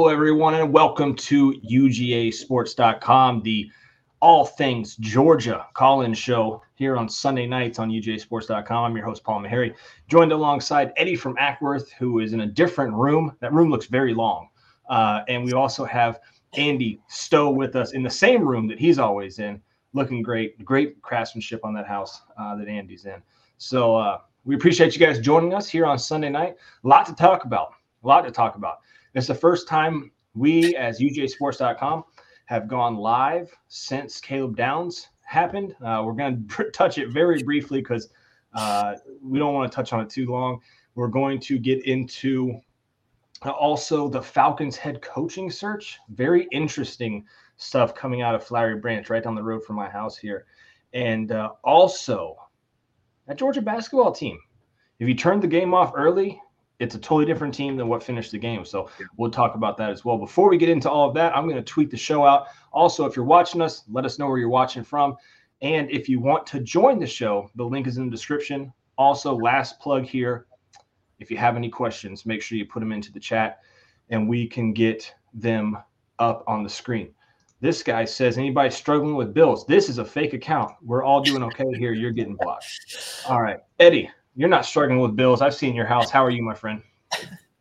Hello, everyone, and welcome to UGASports.com, the all things Georgia call in show here on Sunday nights on UGASports.com. I'm your host, Paul Maharry, joined alongside Eddie from Acworth, who is in a different room. That room looks very long. Uh, and we also have Andy Stowe with us in the same room that he's always in, looking great. Great craftsmanship on that house uh, that Andy's in. So uh, we appreciate you guys joining us here on Sunday night. A lot to talk about. A lot to talk about. It's the first time we, as UGASports.com, have gone live since Caleb Downs happened. Uh, we're going to touch it very briefly because uh, we don't want to touch on it too long. We're going to get into also the Falcons head coaching search. Very interesting stuff coming out of Flowery Branch, right down the road from my house here. And uh, also, that Georgia basketball team. If you turned the game off early, it's a totally different team than what finished the game. So we'll talk about that as well. Before we get into all of that, I'm going to tweet the show out. Also, if you're watching us, let us know where you're watching from. And if you want to join the show, the link is in the description. Also, last plug here if you have any questions, make sure you put them into the chat and we can get them up on the screen. This guy says, anybody struggling with bills? This is a fake account. We're all doing okay here. You're getting blocked. All right. Eddie, you're not struggling with bills. I've seen your house. How are you, my friend?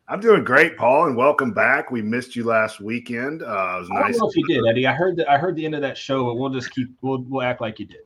I'm doing great, Paul, and welcome back. We missed you last weekend. Uh, it was nice. I don't know if you did, Eddie. I heard that. I heard the end of that show, but we'll just keep. We'll we'll act like you did.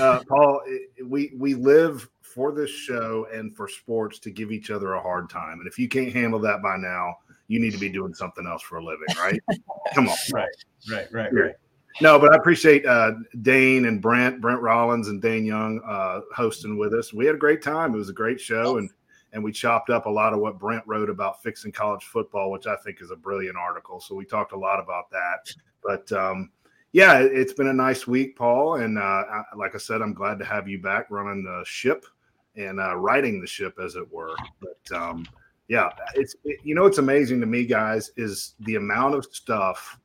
Uh, Paul, we we live for this show and for sports to give each other a hard time, and if you can't handle that by now, you need to be doing something else for a living, right? Come on, right, right, right, right. No, but I appreciate uh, Dane and Brent, Brent Rollins and Dane Young uh, hosting with us. We had a great time. It was a great show, and and we chopped up a lot of what Brent wrote about fixing college football, which I think is a brilliant article. So we talked a lot about that. But um, yeah, it's been a nice week, Paul, and uh, I, like I said, I'm glad to have you back running the ship and uh, riding the ship, as it were. But um, yeah, it's it, you know, it's amazing to me, guys, is the amount of stuff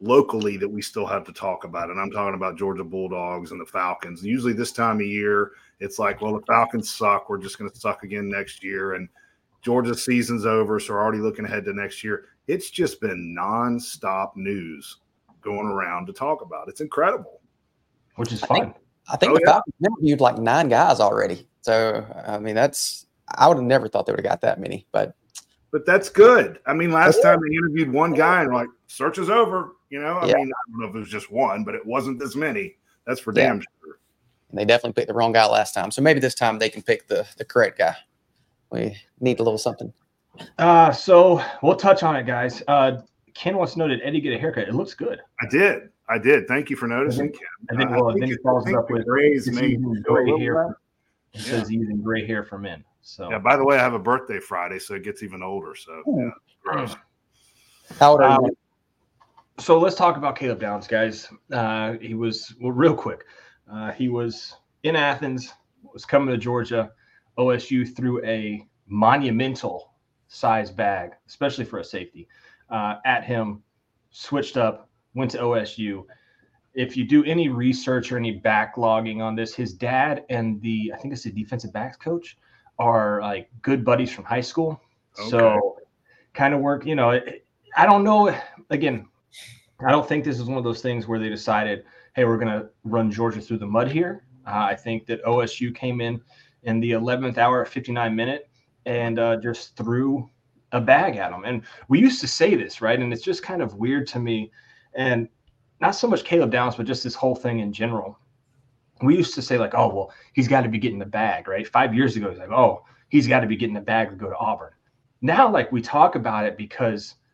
locally that we still have to talk about. And I'm talking about Georgia Bulldogs and the Falcons. Usually this time of year, it's like, well, the Falcons suck. We're just going to suck again next year. And Georgia's season's over. So we're already looking ahead to next year. It's just been nonstop news going around to talk about. It's incredible. Which is fun. I think, oh, the yeah. Falcons interviewed like nine guys already. So, I mean, that's, I would have never thought they would have got that many, but but that's good. I mean, last time they interviewed one guy and like, search is over. You know, I yeah. mean, I don't know if it was just one, but it wasn't this many. That's for yeah. damn sure. And they definitely picked the wrong guy last time. So maybe this time they can pick the the correct guy. We need a little something. Uh, so we'll touch on it, guys. Uh, Ken wants to know did Eddie get a haircut? It looks good. I did. I did. Thank you for noticing, Ken. And then, well, uh, then he follows up with grays gray hair. It says he's using gray hair for men. So yeah. By the way, I have a birthday Friday, so it gets even older. So yeah, gross. How old are you? So let's talk about Caleb Downs, guys. Uh, he was well, real quick. Uh, he was in Athens, was coming to Georgia. OSU threw a monumental size bag, especially for a safety, uh, at him. Switched up, went to OSU. If you do any research or any backlogging on this, his dad and the I think it's the defensive backs coach are like good buddies from high school. Okay. So kind of work, you know, I don't know. Again, I don't think this is one of those things where they decided, hey, we're going to run Georgia through the mud here. Uh, I think that OSU came in in the 11th hour, 59 minute, and uh, just threw a bag at them. And we used to say this, right? And it's just kind of weird to me. And not so much Caleb Downs, but just this whole thing in general. We used to say, like, oh, well, he's got to be getting the bag, right? Five years ago, he's like, oh, he's got to be getting the bag to go to Auburn. Now, like, we talk about it because –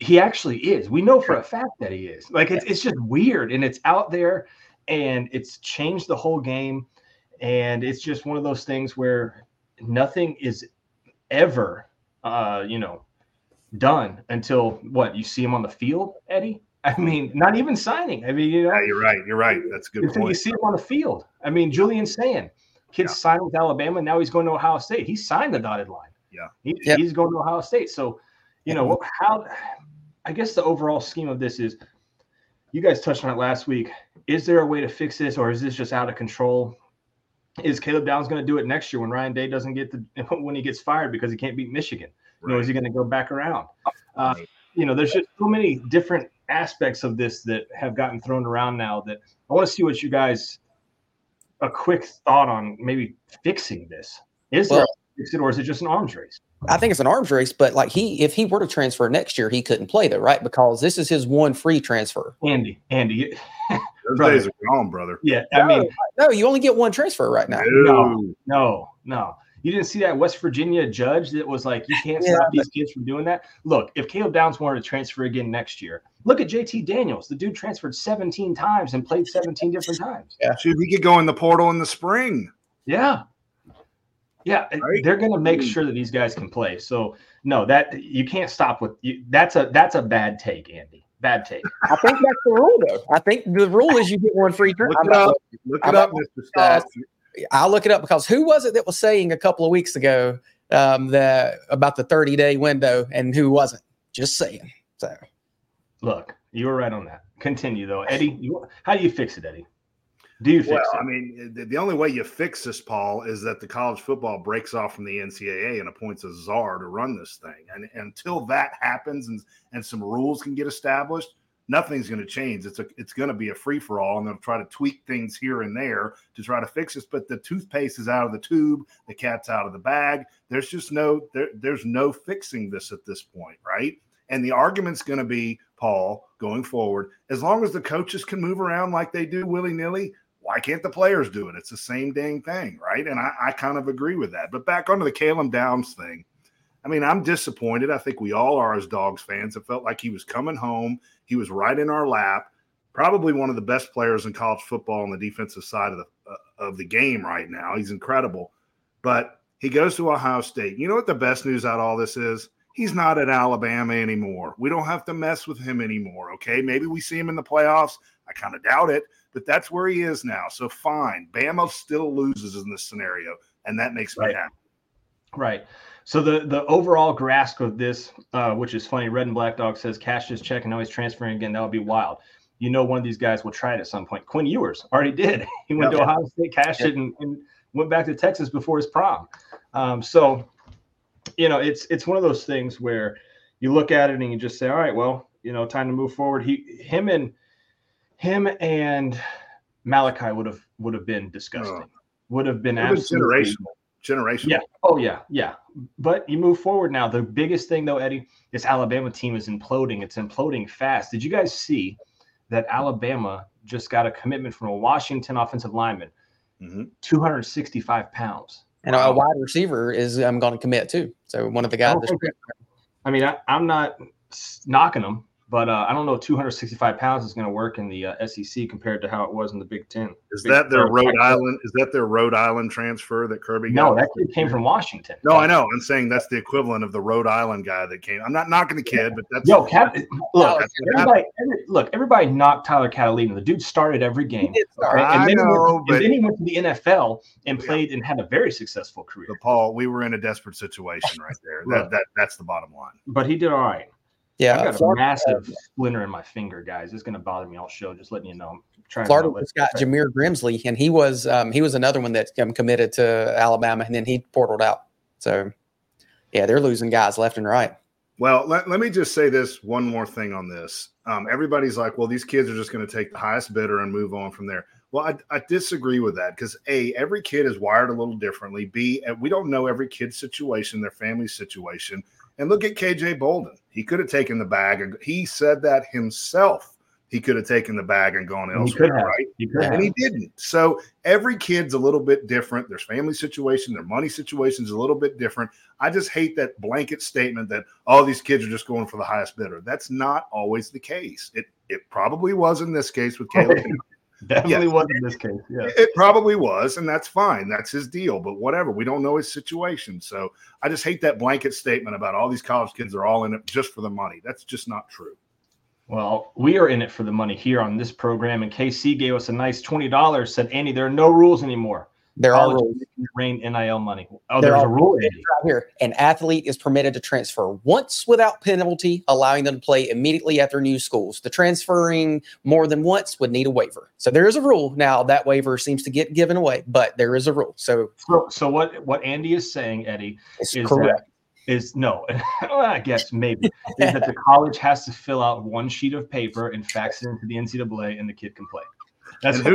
he actually is. We know for a fact that he is. Like it's it's just weird and it's out there and it's changed the whole game. And it's just one of those things where nothing is ever uh, you know, done until what you see him on the field, Eddie. I mean, not even signing. I mean, you know, yeah, you're right. You're right. That's good. Until point. you see him on the field. I mean, Julian Sayin, kid yeah. signed with Alabama. Now he's going to Ohio State. He signed the dotted line. Yeah. He, yeah. He's going to Ohio State. So, you know, how I guess the overall scheme of this is you guys touched on it last week. Is there a way to fix this, or is this just out of control? Is Caleb Downs going to do it next year when Ryan Day doesn't get the when he gets fired because he can't beat Michigan? You know, is he going to go back around? Uh, you know, there's just so many different aspects of this that have gotten thrown around now that I want to see what you guys a quick thought on maybe fixing this. Is well, there fix it or is it just an arms race? I think it's an arms race, but like he, if he were to transfer next year, he couldn't play though, right? Because this is his one free transfer. Andy, Andy, those days are gone, brother. Yeah, I mean, no, you only get one transfer right now. No, no, no. You didn't see that West Virginia judge that was like, you can't yeah, stop these kids from doing that. Look, if Caleb Downs wanted to transfer again next year, look at JT Daniels. The dude transferred 17 times and played 17 different times. Yeah, should he could go in the portal in the spring. Yeah, yeah, right? they're going to make hmm. sure that these guys can play. So no, that you can't stop with you, that's a that's a bad take, Andy. Bad take. I think that's the rule, though. I think the rule is you get one free turn. Look it up. Look it up, Mr. Scott. I'll look it up because who was it that was saying a couple of weeks ago um, that about the 30 day window and who wasn't? Just saying. So, look, you were right on that. Continue though, Eddie. You, how do you fix it, Eddie? Do you fix well, it? I mean, the, the, only way you fix this, Paul, is that the college football breaks off from the NCAA and appoints a czar to run this thing. And, and until that happens and, and some rules can get established, nothing's going to change. It's a it's going to be a free for all, and they'll try to tweak things here and there to try to fix this. But the toothpaste is out of the tube, the cat's out of the bag. There's just no there, there's no fixing this at this point, right? And the argument's going to be Paul going forward. As long as the coaches can move around like they do willy nilly, why can't the players do it? It's the same dang thing, right? And I, I kind of agree with that. But back onto the Caleb Downs thing. I mean, I'm disappointed. I think we all are as Dogs fans. It felt like he was coming home. He was right in our lap. Probably one of the best players in college football on the defensive side of the uh, of the game right now. He's incredible. But he goes to Ohio State. You know what the best news out of all this is? He's not at Alabama anymore. We don't have to mess with him anymore. Okay. Maybe we see him in the playoffs. I kind of doubt it but that's where he is now. So fine, Bama still loses in this scenario, and that makes me right. happy. Right. So the the overall grasp of this, uh, which is funny, Red and Black Dog says Cash is checking, now he's transferring again. That would be wild. You know, one of these guys will try it at some point. Quinn Ewers already did. He went to Ohio State, cashed it, and, and, went back to Texas before his prom. Um, so, you know, it's it's one of those things where you look at it and you just say, all right, well, you know, time to move forward. He, him, and him and Malachi would have would have been disgusting. Oh. Would have been absolutely generational. Generational. Yeah. Oh yeah. Yeah. But you move forward now. The biggest thing though, Eddie, this Alabama team is imploding. It's imploding fast. Did you guys see that Alabama just got a commitment from a Washington offensive lineman, mm-hmm. 265 pounds. And wow. a wide receiver is I'm going to commit too. So one of the guys. I, I mean, I, I'm not knocking them but uh, I don't know 265 pounds is going to work in the uh, SEC compared to how it was in the Big Ten. Is Big that their Rhode Island? Is that their Rhode Island transfer that Kirby? No, that kid came from Washington. No, I know. I'm saying that's the equivalent of the Rhode Island guy that came. I'm not knocking the kid, but that's yo. Cat, look, everybody, every, look, everybody knocked Tyler Catalina. The dude started every game, okay? and, I then know, went, and then he went to the NFL and played yeah. and had a very successful career. But Paul, we were in a desperate situation right there. that, that that's the bottom line. But he did all right. Yeah, I got Florida, a massive splinter in my finger, guys. It's going to bother me all show. Just letting you know. I'm trying Florida just got Jameer Grimsley, and he was um, he was another one that um, committed to Alabama, and then he portaled out. So, yeah, they're losing guys left and right. Well, let, let me just say this one more thing on this. Um, everybody's like, well, these kids are just going to take the highest bidder and move on from there. Well, I, I disagree with that because A, every kid is wired a little differently. B, we don't know every kid's situation, their family situation. And look at KJ Bolden. He could have taken the bag. And he said that himself. He could have taken the bag and gone elsewhere, right? He and he didn't. So every kid's a little bit different. Their family situation, their money situation is a little bit different. I just hate that blanket statement that all oh, these kids are just going for the highest bidder. That's not always the case. It it probably was in this case with Caleb. Definitely yes. was in this case. Yeah. It probably was, and that's fine. That's his deal. But whatever. We don't know his situation. So I just hate that blanket statement about all these college kids are all in it just for the money. That's just not true. Well, we are in it for the money here on this program. And KC gave us a nice $20, said, Andy, there are no rules anymore. There are rules. Rain NIL money. Oh, there there's a rule right here. An athlete is permitted to transfer once without penalty, allowing them to play immediately at their new schools. The transferring more than once would need a waiver. So there is a rule. Now that waiver seems to get given away, but there is a rule. So so, so what what Andy is saying, Eddie, is correct. is no, I guess maybe is that the college has to fill out one sheet of paper and fax it into the NCAA, and the kid can play. That's and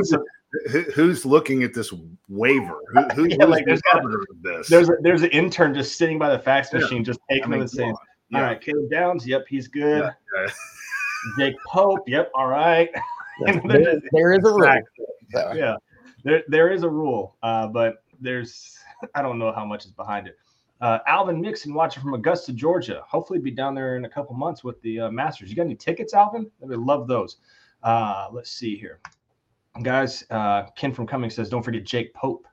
who's, who's looking at this waiver? Who, who, yeah, like there's, got, this? there's a, there's an intern just sitting by the fax machine, yeah. just taking I mean, and saying, yeah. "All right, Caleb Downs, yep, he's good. Yeah. Jake Pope, yep, all right." there, there is a rule. So. Yeah, there there is a rule, uh, but there's I don't know how much is behind it. Uh, Alvin Mixon watching from Augusta, Georgia. Hopefully, be down there in a couple months with the uh, Masters. You got any tickets, Alvin? I would love those. Uh, let's see here, guys. Uh, Ken from Cummings says, "Don't forget Jake Pope.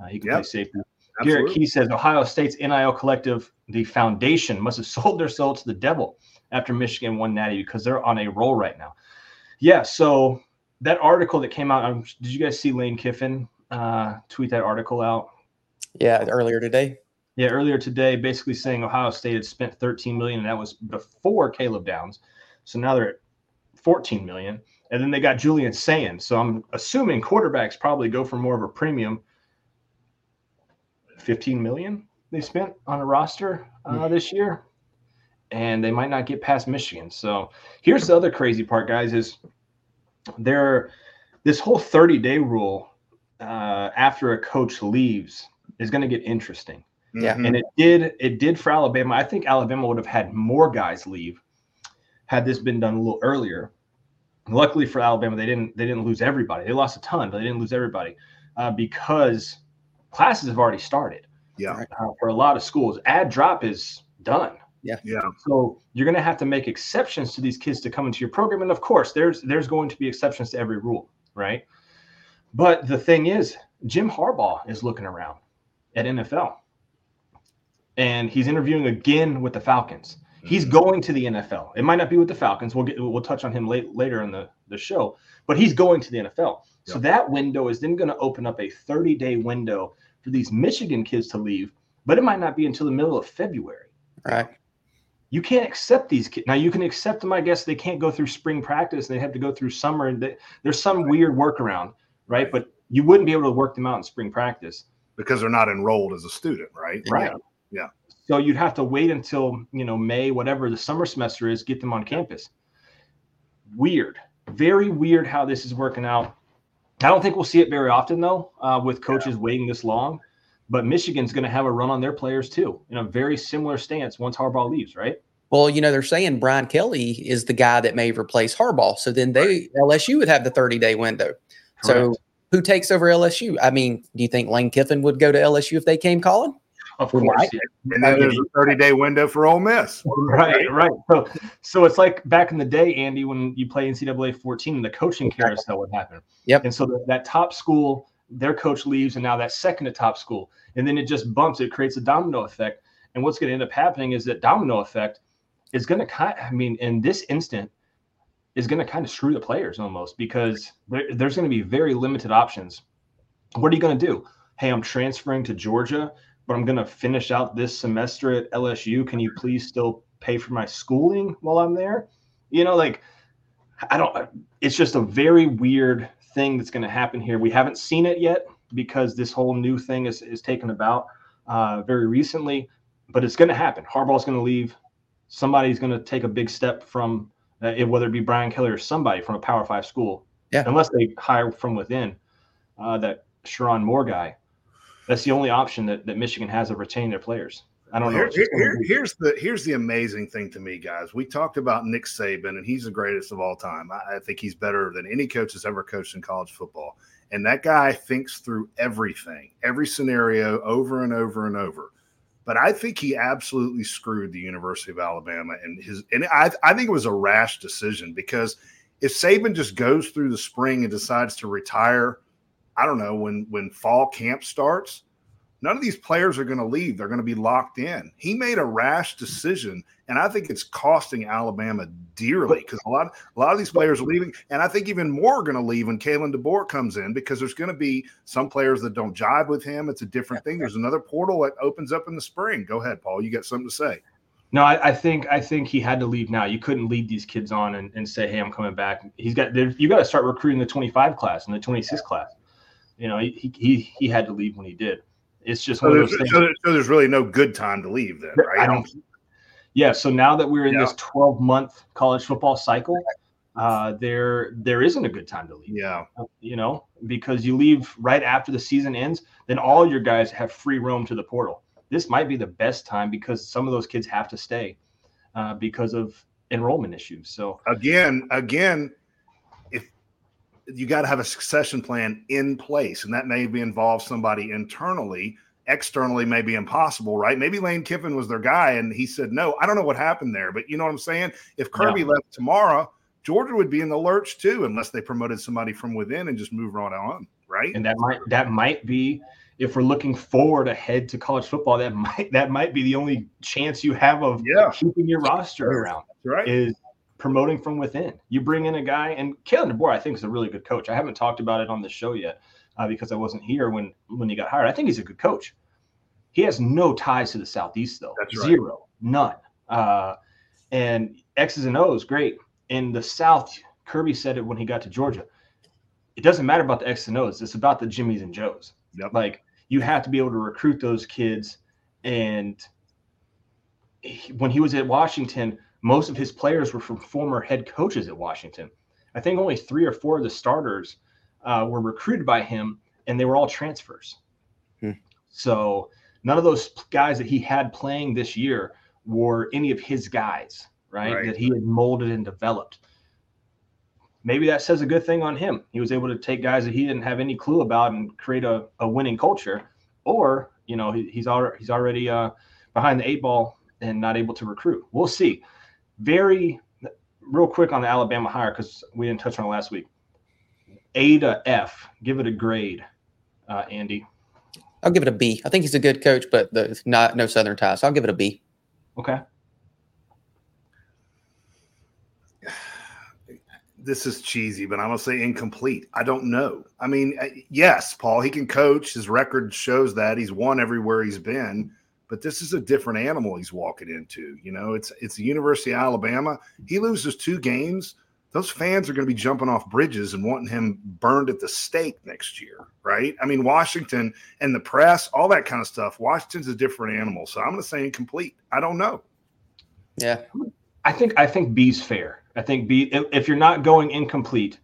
Uh, he can yep. play safety." Absolutely. Garrett Key says, "Ohio State's NIL collective, the foundation, must have sold their soul to the devil after Michigan won Natty because they're on a roll right now." Yeah. So that article that came out, um, did you guys see Lane Kiffin uh, tweet that article out? Yeah, earlier today. Yeah, earlier today, basically saying Ohio State had spent 13 million, and that was before Caleb Downs. So now they're at 14 million, and then they got Julian Sayin. So I'm assuming quarterbacks probably go for more of a premium. 15 million they spent on a roster uh, mm-hmm. this year, and they might not get past Michigan. So here's the other crazy part, guys: is there this whole 30 day rule uh, after a coach leaves is going to get interesting. Yeah. And it did it did for Alabama. I think Alabama would have had more guys leave had this been done a little earlier. Luckily for Alabama, they didn't they didn't lose everybody. They lost a ton, but they didn't lose everybody uh, because classes have already started. Yeah. Uh, for a lot of schools, ad drop is done. Yeah. Yeah. So you're going to have to make exceptions to these kids to come into your program, and of course, there's there's going to be exceptions to every rule, right? But the thing is, Jim Harbaugh is looking around at NFL and he's interviewing again with the Falcons. He's mm-hmm. going to the NFL. It might not be with the Falcons. We'll get we'll touch on him late, later in the, the show, but he's going to the NFL. Yep. So that window is then going to open up a 30 day window for these Michigan kids to leave, but it might not be until the middle of February. Right. You can't accept these kids. Now you can accept them, I guess they can't go through spring practice and they have to go through summer and they, there's some right. weird workaround, right? But you wouldn't be able to work them out in spring practice because they're not enrolled as a student, right? Right. Yeah. Yeah. So you'd have to wait until, you know, May, whatever the summer semester is, get them on campus. Weird. Very weird how this is working out. I don't think we'll see it very often, though, uh, with coaches yeah. waiting this long. But Michigan's going to have a run on their players, too, in a very similar stance once Harbaugh leaves, right? Well, you know, they're saying Brian Kelly is the guy that may replace Harbaugh. So then they, LSU would have the 30 day window. Correct. So who takes over LSU? I mean, do you think Lane Kiffin would go to LSU if they came calling? Of course. Yeah. And then there's a 30 day window for Ole Miss. Right, right. So, so it's like back in the day, Andy, when you play NCAA 14, the coaching carousel would happen. Yep. And so the, that top school, their coach leaves, and now that second to top school, and then it just bumps. It creates a domino effect. And what's going to end up happening is that domino effect is going to kind. I mean, in this instant, is going to kind of screw the players almost because there, there's going to be very limited options. What are you going to do? Hey, I'm transferring to Georgia but I'm going to finish out this semester at LSU. Can you please still pay for my schooling while I'm there? You know, like, I don't, it's just a very weird thing that's going to happen here. We haven't seen it yet because this whole new thing is, is taken about uh, very recently, but it's going to happen. Harbaugh's going to leave. Somebody's going to take a big step from, uh, whether it be Brian Kelly or somebody from a Power Five school. Yeah. Unless they hire from within uh, that Sherrone Moore guy that's the only option that, that Michigan has of retaining their players. I don't know. Here, here, here's the here's the amazing thing to me, guys. We talked about Nick Saban, and he's the greatest of all time. I, I think he's better than any coach that's ever coached in college football. And that guy thinks through everything, every scenario, over and over and over. But I think he absolutely screwed the University of Alabama, and his and I I think it was a rash decision because if Saban just goes through the spring and decides to retire I don't know when when fall camp starts, none of these players are going to leave. They're going to be locked in. He made a rash decision, and I think it's costing Alabama dearly because a lot a lot of these players are leaving, and I think even more are going to leave when Kalen DeBoer comes in because there's going to be some players that don't jive with him. It's a different thing. There's another portal that opens up in the spring. Go ahead, Paul. You got something to say? No, I, I, think I think he had to leave now. You couldn't lead these kids on and, and say, "Hey, I'm coming back." He's got you got to start recruiting the 25 class and the 26 class you know, he he he had to leave when he did. It's just So one of those things. so, there- so there's really no good time to leave then, right? I don't. Yeah. So now that we're in Yeah. this 12 month college football cycle, uh, there there isn't a good time to leave. Yeah. You know, because you leave right after the season ends, then all your guys have free roam to the portal. This might be the best time because some of those kids have to stay uh, because of enrollment issues. So again, again, you got to have a succession plan in place, and that maybe involve somebody internally. Externally, may be impossible, right? Maybe Lane Kiffin was their guy, and he said no. I don't know what happened there, but you know what I'm saying. If Kirby left tomorrow, Georgia would be in the lurch too, unless they promoted somebody from within and just move right on, right? and that might that might be if we're looking forward ahead to college football, that might that might be the only chance you have of Yeah. keeping your roster around. right. is promoting from within. You bring in a guy, and Kalen DeBoer, I think, is a really good coach. I haven't talked about it on the show yet uh, because I wasn't here when when he got hired. I think he's a good coach. He has no ties to the southeast though. Right. Zero, none. Uh, and X's and O's, great. In the South, Kirby said it when he got to Georgia. It doesn't matter about the X's and O's. It's about the Jimmies and Joes. Yep. Like you have to be able to recruit those kids. And he- when he was at Washington, most of his players were from former head coaches at Washington. I think only three or four of the starters uh, were recruited by him, and they were all transfers. Hmm. So none of those guys that he had playing this year were any of his guys, right? Right. That he had molded and developed. Maybe that says a good thing on him. He was able to take guys that he didn't have any clue about and create a, a winning culture, or you know he, he's already he's already uh, behind the eight ball and not able to recruit. We'll see. Very real quick on the Alabama hire because we didn't touch on it last week. A to F. Give it a grade, uh, Andy. I'll give it a B. I think he's a good coach, but the not no Southern ties. So I'll give it a B. Okay. this is cheesy, but I'm gonna say incomplete. I don't know. I mean, uh, yes, Paul, he can coach. His record shows that he's won everywhere he's been. But this is a different animal he's walking into. You know, it's it's the University of Alabama. He loses two games. Those fans are going to be jumping off bridges and wanting him burned at the stake next year, right? I mean, Washington and the press, all that kind of stuff. Washington's a different animal, so I'm going to say incomplete. I don't know. Yeah. I think I think B's fair. I think B if, if you're not going incomplete,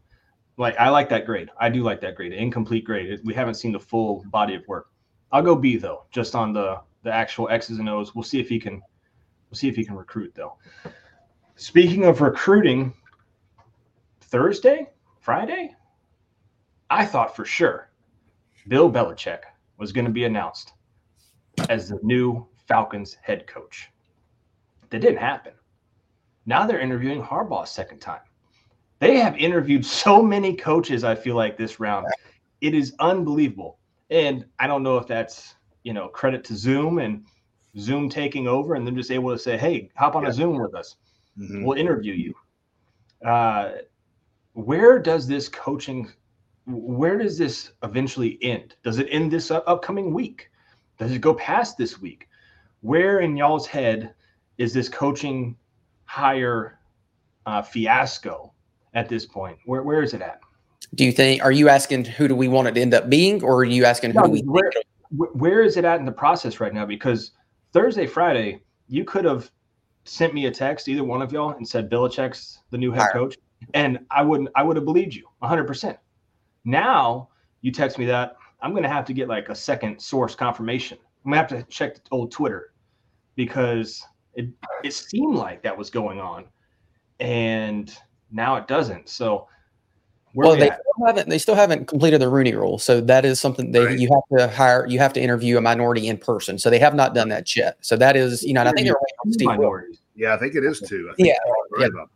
like I like that grade. I do like that grade. Incomplete grade. We haven't seen the full body of work. I'll go B though, just on the the actual X's and O's. We'll see if he can we'll see if he can recruit though. Speaking of recruiting, Thursday, Friday, I thought for sure Bill Belichick was going to be announced as the new Falcons head coach. That didn't happen. Now they're interviewing Harbaugh a second time. They have interviewed so many coaches, I feel like, this round. It is unbelievable. And I don't know if that's, you know, credit to Zoom and Zoom taking over and then just able to say, hey, hop on Yeah. a Zoom with us. Mhm. We'll interview you. Uh, where does this coaching, where does this eventually end? Does it end this upcoming week? Does it go past this week? Where in y'all's head is this coaching hire uh, fiasco at this point? Where where is it at? Do you think? Are you asking who do we want it to end up being, or are you asking who No, do we? where- think Wh- where is it at in the process right now? Because Thursday, Friday, you could have sent me a text, either one of y'all, and said Belichick's the new head coach, and I wouldn't, I would have believed you 100. percent Now you text me that I'm going to have to get like a second source confirmation. I'm going to have to check the old Twitter because it it seemed like that was going on, and now it doesn't. So where well, they at? still haven't. They still haven't completed the Rooney Rule, so that is something they Right. you have to hire. You have to interview a minority in person. So they have not done that yet. So that is, you know, and I think they're waiting on Steve Wilks. minorities. Yeah, I think it is too. I think Yeah, yeah. that.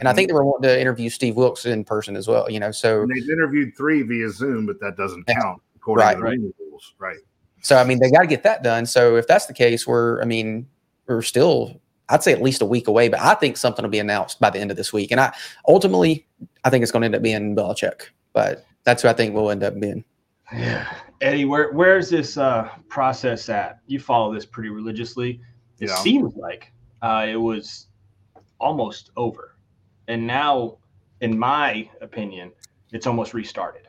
and I Mhm. think they were wanting to interview Steve Wilks in person as well. You know, so And they've interviewed three via Zoom, but that doesn't count according Right. to the Right. rules. Right. so I mean they got to get that done. So if that's the case, we're I mean we're still I'd say at least a week away, but I think something will be announced by the end of this week. And I ultimately I think it's going to end up being Belichick, but that's who I think will end up being. Yeah. Eddie, where where's this uh, process at? You follow this pretty religiously. It Yeah. seems like uh, it was almost over. And now, in my opinion, it's almost restarted.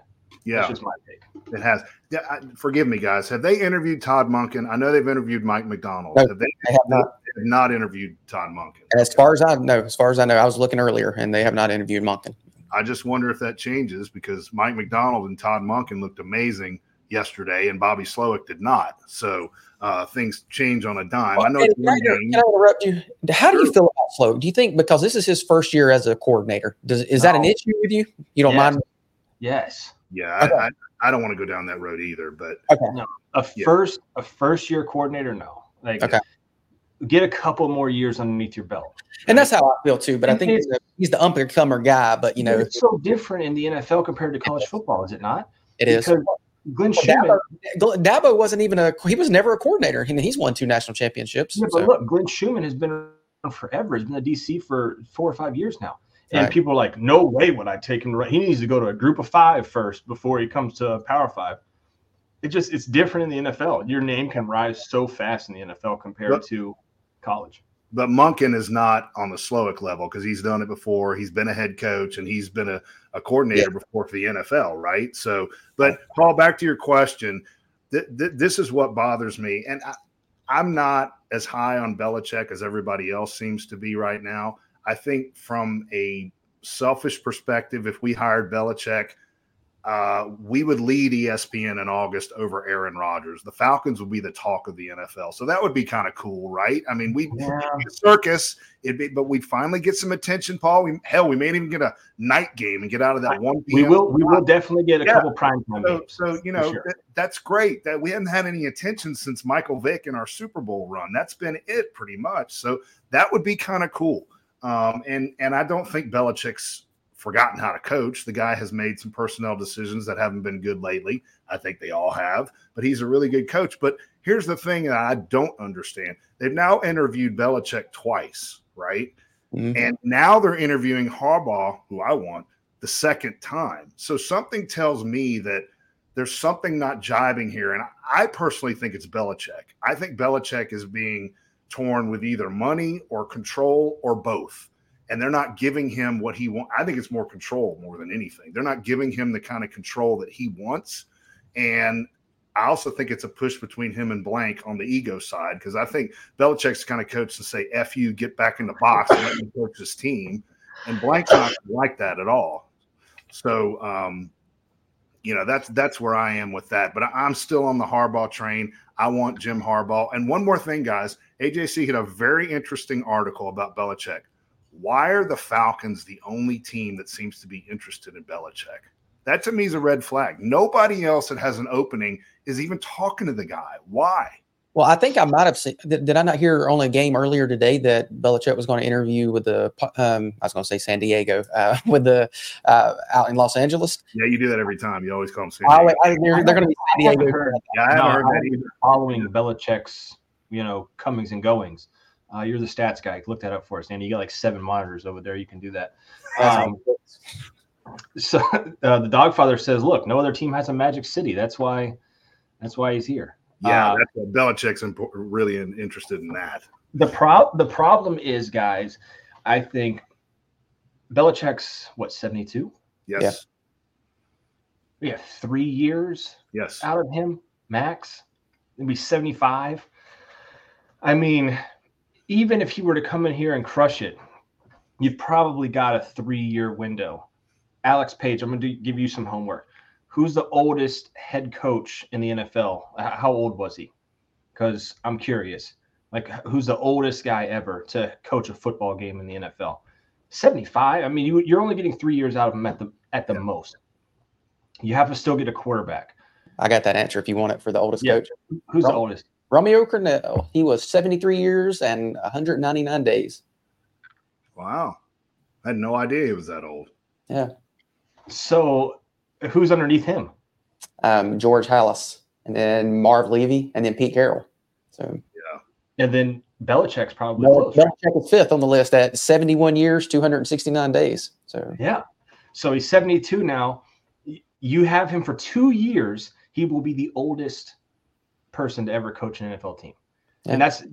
Yeah, That's just my take. it has. Yeah, I, forgive me, guys. Have they interviewed Todd Monken? I know they've interviewed Mike Macdonald. No, have they, They have not. they have not interviewed Todd Monken? As far as I know, as far as I know, I was looking earlier, and they have not interviewed Monken. I just wonder if that changes because Mike Macdonald and Todd Monken looked amazing yesterday, and Bobby Slowik did not. So uh, things change on a dime. I know. Can it's one I, can I interrupt you? How do you feel about Flo? Do you think because this is his first year as a coordinator, does is that an issue with you? You don't Yes. mind? Yes. Yeah, Okay. I, I, I don't want to go down that road either. But no, A Yeah. first a first year coordinator, no. Like Okay. get a couple more years underneath your belt. And that's how I feel too. But I think he's, a, he's the up and comer guy. But you know, it's so different in the NFL compared to college football, is it not? it is. Because Glenn Well, Schumann, Dabo, Dabo wasn't even a. He was never a coordinator, and he's won two national championships. yeah, but so- look, Glenn Schumann has been around forever. He's been the DC for four or five years now. And Right. people are like, no way would I take him. Right. He needs to go to a group of five first before he comes to a power five. It just it's different in the NFL. Your name can rise so fast in the NFL compared to college. but Monken is not on the Slowik level because he's done it before. He's been a head coach and he's been a, a coordinator before for the NFL, right? So, but Paul, back to your question. Th- th- this is what bothers me, and I, I'm not as high on Belichick as everybody else seems to be right now. I think from a selfish perspective, if we hired Belichick, uh, we would lead ESPN in August over Aaron Rodgers. The Falcons would be the talk of the NFL. So that would be kind of cool, right? I mean, we Yeah. circus, it'd be, but we'd finally get some attention, Paul. We, hell, we may even get a night game and get out of that one. We PM will we will definitely get a Yeah. couple prime time So, games. so you know sure. that, that's great. That we hadn't had any attention since Michael Vick in our Super Bowl run. That's been it, pretty much. So that would be kind of cool. Um, and and I don't think Belichick's forgotten how to coach. The guy has made some personnel decisions that haven't been good lately. I think they all have, but he's a really good coach. But here's the thing that I don't understand: they've now interviewed Belichick twice, right? Mhm. And now they're interviewing Harbaugh, who I want, the second time. So something tells me that there's something not jiving here. And I personally think it's Belichick. I think Belichick is being torn with either money or control or both. And they're not giving him what he wants. I think it's more control more than anything. They're not giving him the kind of control that he wants. And I also think it's a push between him and Blank on the ego side because I think Belichick's kind of coach to say, F you, get back in the box and let me coach this team. And Blank's not like that at all. So, um, you know, that's that's where I am with that. But I- I'm still on the Harbaugh train. I want Jim Harbaugh. And one more thing, guys, AJC had a very interesting article about Belichick. Why are the Falcons the only team that seems to be interested in Belichick? That to me is a red flag. Nobody else that has an opening is even talking to the guy. Why? Well, I think I might have seen. Did, did I not hear on a game earlier today that Belichick was going to interview with the? Um, I was going to say San Diego uh, with the uh, out in Los Angeles. Yeah, you do that every time. You always call them San Diego. wait, I, they're, they're going to be San Diego. Yeah, I haven't No, heard I that haven't either. following Belichick's, you know, comings and goings. Uh, you're the stats guy. Look that up for us, Andy. You got like seven monitors over there. You can do that. Um, so uh, the Dogfather says, "Look, no other team has a Magic City. That's why. That's why he's here." Yeah, Uh, that's what Belichick's impo- really in, interested in that. the prob the problem is, guys. I think Belichick's what seventy two. Yes, Yeah. We have three years yes. out of him max. It'd be 75. I mean, even if he were to come in here and crush it, you've probably got a three year window. Alex Page, I'm going to give you some homework. Who's the oldest head coach in the NFL? How old was he? Because I'm curious. Like, who's the oldest guy ever to coach a football game in the NFL? 75. I mean, you, you're only getting three years out of him at the at the most. You have to still get a quarterback. I got that answer if you want it for the oldest Yeah. coach. Who's the oldest? Romeo Crennel. He was 73 years and 199 days. Wow. I had no idea he was that old. Yeah. So who's underneath him? Um, George Halas, and then Marv Levy, and then Pete Carroll. So yeah. And then Belichick's probably Bel- close. right? Belichick is fifth on the list at 71 years, 269 days. So Yeah. So he's 72 now. You have him for two years. He will be the oldest person to ever coach an NFL team. And that's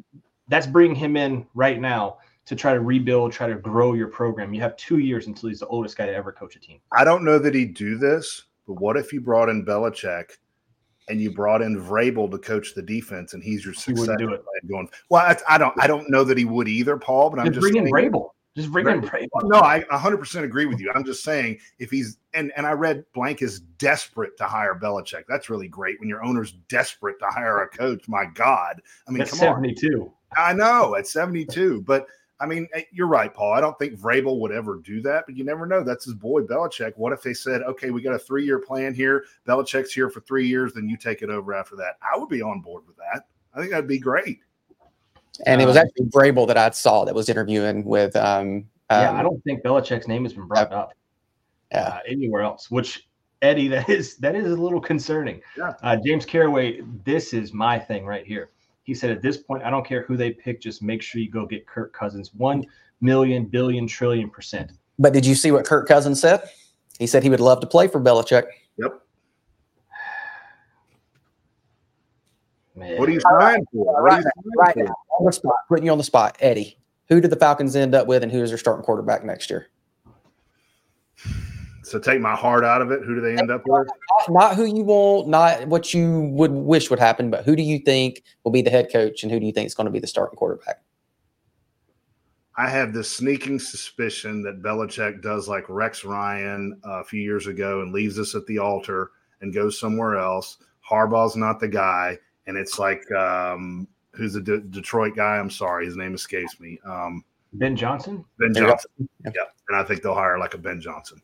that's bringing him in right now to try to rebuild, try to grow your program. You have two years until he's the oldest guy to ever coach a team. I don't know that he'd do this, But what if you brought in Belichick and you brought in Vrabel to coach the defense, and he's your He successor? wouldn't do it. Going well, I, I don't, I don't know that he would either, Paul. But I'm Just just bring in saying- Vrabel. Just bring in Vrabel. no, I 100% agree with you. I'm just saying if he's and and I read Blank is desperate to hire Belichick. That's really great when your owner's desperate to hire a coach. My God, I mean, That's come on. 72. I know at 72, but I mean, eh, you're right, Paul. I don't think Vrabel would ever do that, but you never know. That's his boy Belichick. What if they said, okay, we got a three year plan here. Belichick's here for three years, then you take it over after that. I would be on board with that. I think that'd be great. And it was Um, actually Vrabel that I saw that was interviewing with. Um, yeah, um, I don't think Belichick's name has been brought up Yeah. uh, anywhere else. Which Eddie, that is that is a little concerning. Yeah. Uh, James Caraway, this is my thing right here. He said, at this point, I don't care who they pick, just make sure you go get Kirk Cousins. One million, billion, trillion percent. But did you see what Kirk Cousins said? He said he would love to play for Belichick. Yep. Man. What are you signing for? What are you Right for? now, on the spot, putting you on the spot, Eddie. Who did the Falcons end up with, and who is their starting quarterback next year? So take my heart out of it. Who do they end up with? Not, not who you want, not what you would wish would happen, but who do you think will be the head coach, and who do you think is going to be the starting quarterback? I have this sneaking suspicion that Belichick does like Rex Ryan uh, a few years ago and leaves us at the altar and goes somewhere else. Harbaugh's not the guy, and it's like um, who's the De- Detroit guy? I'm sorry, his name escapes me. Um, Ben Johnson? ben There you go. Johnson. Yeah. Yeah, and I think they'll hire like a Ben Johnson.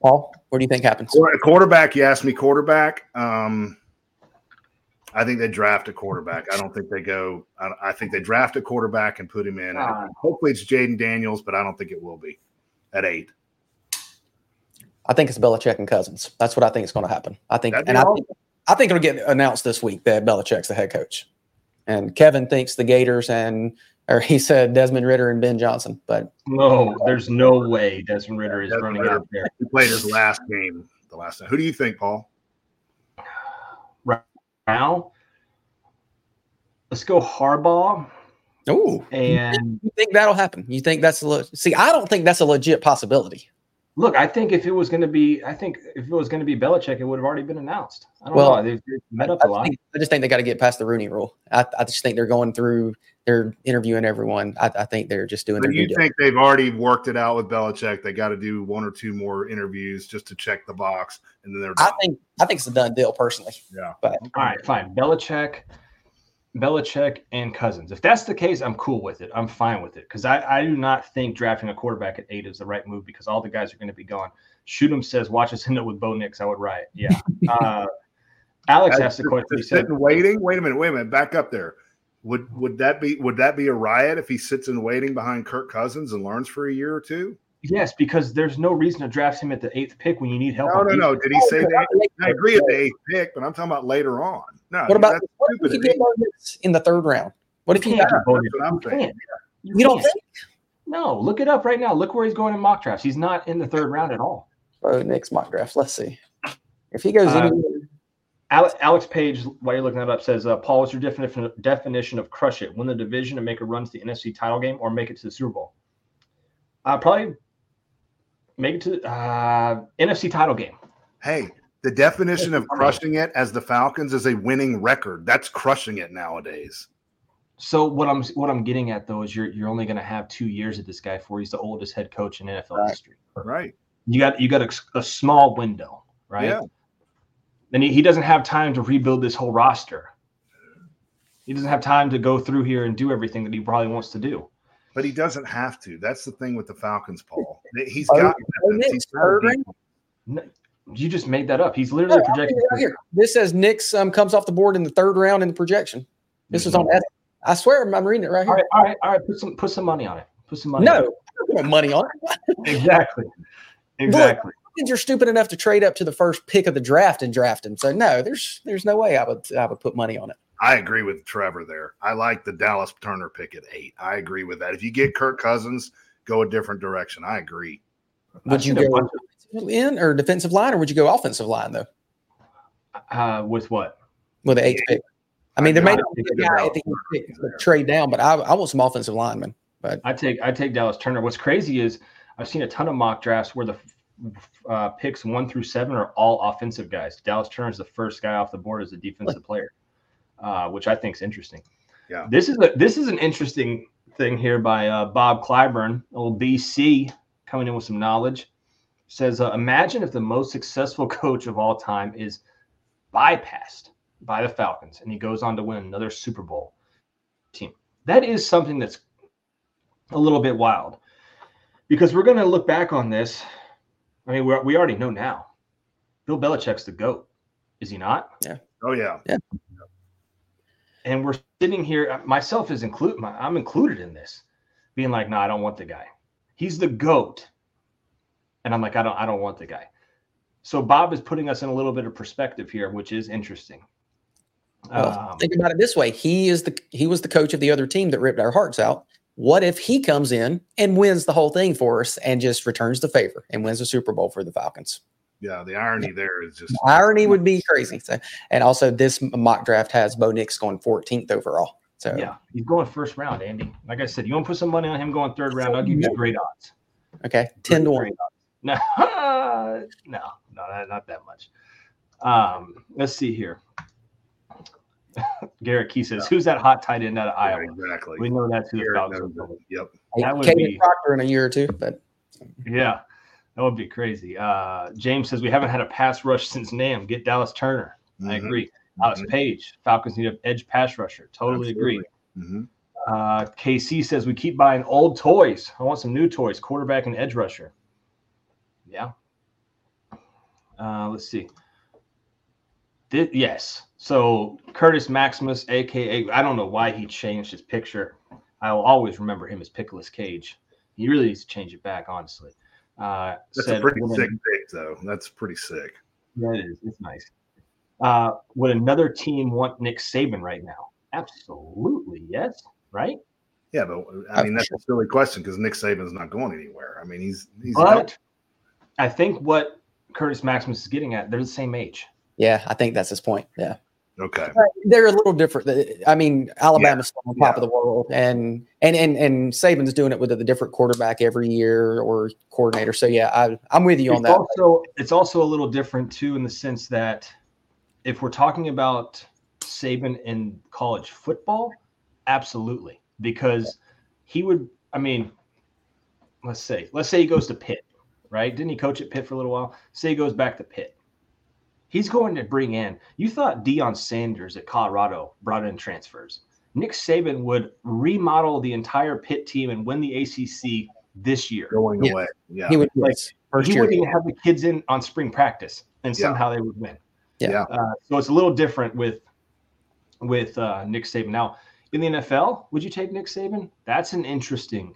Paul, what do you think happens? Quar- Quarterback, you asked me quarterback. Um, I think they draft a quarterback. I don't think they go. I, I think they draft a quarterback and put him in. Ah. Hopefully, it's Jayden Daniels, but I don't think it will be at eight. I think it's Belichick and Cousins. That's what I think is going to happen. I think, That'd and I awesome. think, I think it'll get announced this week that Belichick's the head coach, and Kevin thinks the Gators and, or he said Desmond Ridder and Ben Johnson. But No, there's no way Desmond Ridder is Desmond running Ridder. out there. He played his last game the last time. Who do you think, Paul? Right now, let's go Harbaugh. oh, And you think that'll happen? You think that's a le- see? I don't think that's a legit possibility. Look, I think if it was going to be, I think if it was going to be Belichick, it would have already been announced. I don't Well, know. They've, they've met up I, a lot. think- I just think they got to get past the Rooney Rule. I, I just think they're going through. They're interviewing everyone. I, I think they're just doing Do their you due think they've already worked it out with Belichick? They got to do one or two more interviews just to check the box, and then they're I think I think it's a done deal personally. yeah. But All right, fine. Belichick, Belichick, and Cousins. If that's the case, I'm cool with it. I'm fine with it because I, I do not think drafting a quarterback at eight is the right move because all the guys are going to be gone. Shoot'em says, "Watch us end up with Bo Nix." I would riot. Yeah. Uh, Alex asked the question. He just said, sitting waiting. Wait a minute. Wait a minute. Back up there. Would would that be would that be a riot if he sits in waiting behind Kirk Cousins and learns for a year or two? "Yes," because there's no reason to draft him at the eighth pick when you need help. No, on no, defense. no. Did he say that? I agree at the eighth pick, but I'm talking about later on. No. what about what if you stupid. get Bo Nix in the third round? What if You you can't got do That's what I'm saying. can't. you don't think No, look it up right now. Look where he's going in mock drafts. He's not in the third round at all. Bo Nix mock draft? Let's see if he goes Uh, anywhere. Alex, Alex Page, while you're looking that up, says, uh, "Paul, what's your definition definition of crush it? Win the division and make a run to the NFC title game, or make it to the Super Bowl? Uh, probably make it to uh, NFC title game. Hey, the definition of crushing it as the Falcons is a winning record. That's crushing it nowadays. So what I'm what I'm getting at though is you're you're only going to have two years of this guy for. He's the oldest head coach in NFL Right. history. Right. You got you got a, a small window, right? Yeah. And he, he doesn't have time to rebuild this whole roster. He doesn't have time to go through here and do everything that he probably wants to do. But he doesn't have to. That's the thing with the Falcons, Paul. He's got Bo weapons. Nix, He's got third a round? No, You just made that up. He's literally I'll projected. right here. This says Nix um, comes off the board in the third round in the projection. This is on. I swear, I'm reading it right here. right, all right, all right. Put some put some money on it. Put some money. on No, I don't money on it. it. exactly, exactly. You're stupid enough to trade up to the first pick of the draft and draft him. So no, there's there's no way I would I would put money on it. I agree with Trevor there. I like the Dallas Turner pick at eight. I agree with that. If you get Kirk Cousins, go a different direction. I agree. Would I've you seen a go bunch in or defensive line, or would you go offensive line though uh, with what? with the eighth pick? I mean, there may I not be think a guy at the eighth pick is to there. trade down, but I, I want some offensive linemen. But I take I take Dallas Turner. What's crazy is I've seen a ton of mock drafts where the uh, picks one through seven are all offensive guys. Dallas Turner is the first guy off the board as a defensive player, uh, which I think is interesting. Yeah. This is a this is an interesting thing here by uh, Bob Clyburn, old BC, coming in with some knowledge. Says, uh, imagine if the most successful coach of all time is bypassed by the Falcons, and he goes on to win another Super Bowl team. That is something that's a little bit wild because we're going to look back on this. I mean, we're, we already know now. Bill Belichick's the goat, is he not? Yeah. Oh yeah. And we're sitting here, myself is included. I'm included in this, being like, no, I don't want the guy. He's the goat, and I'm like, I don't, I don't want the guy. So Bob is putting us in a little bit of perspective here, which is interesting. Well, Um, think about it this way: he is the he was the coach of the other team that ripped our hearts out. What if he comes in and wins the whole thing for us and just returns the favor and wins the Super Bowl for the Falcons? Yeah. The irony there is just The irony would be crazy. So, and also, this mock draft has Bo Nix going 14th overall. So, yeah, he's going first round, Andy. Like I said, you want to put some money on him going third round? I'll give you great odds. okay, 10 to 1. Great odds. No, no, no, not- not that much. Um, let's see here. Garrett Key says, "Who's that hot tight end out of yeah, Iowa?" exactly. We know that's who the Garrett Falcons are going. Yep. That would Caden be- Proctor in a year or two, but Yeah, that would be crazy. Uh, James says we haven't had a pass rush since Nam. Get Dallas Turner. I Mhm. agree. Alex Mhm. Page. Falcons need an edge pass rusher. Totally agree. Mhm. Uh, KC says we keep buying old toys. I want some new toys. Quarterback and edge rusher. Yeah. Uh, let's see. Yes. So Curtis Maximus, aka I don't know why he changed his picture. I will always remember him as Pickles Cage. He really needs to change it back, honestly. Uh, That's said a pretty sick pick, though. That's pretty sick. Yeah, it is. It's nice. Uh, would another team want Nick Saban right now? Absolutely, yes. Right. Yeah, but I mean that's a silly question because Nick Saban's not going anywhere. I mean he's he's But I think what Curtis Maximus is getting at, they're the same age. yeah, I think that's his point. Yeah. okay. They're a little different. Uh, I mean, Alabama's still on top Yeah. of the world, and and and and Saban's doing it with a different quarterback every year or coordinator. So yeah, I, I'm with you on that. also it's also a little different too in the sense that if we're talking about Saban in college football, absolutely, because he would. I mean, let's say let's say he goes to Pitt, right? Didn't he coach at Pitt for a little while? Say he goes back to Pitt. He's going to bring in. You thought Deion Sanders at Colorado brought in transfers. Nick Saban would remodel the entire Pitt team and win the ACC this year. Going Yeah. away. Yeah. He would Like, yes, first he year. wouldn't even have the kids in on spring practice, and Yeah. somehow they would win. Yeah. Yeah. Uh, so it's a little different with with uh, Nick Saban. Now in the NFL, would you take Nick Saban? That's an interesting,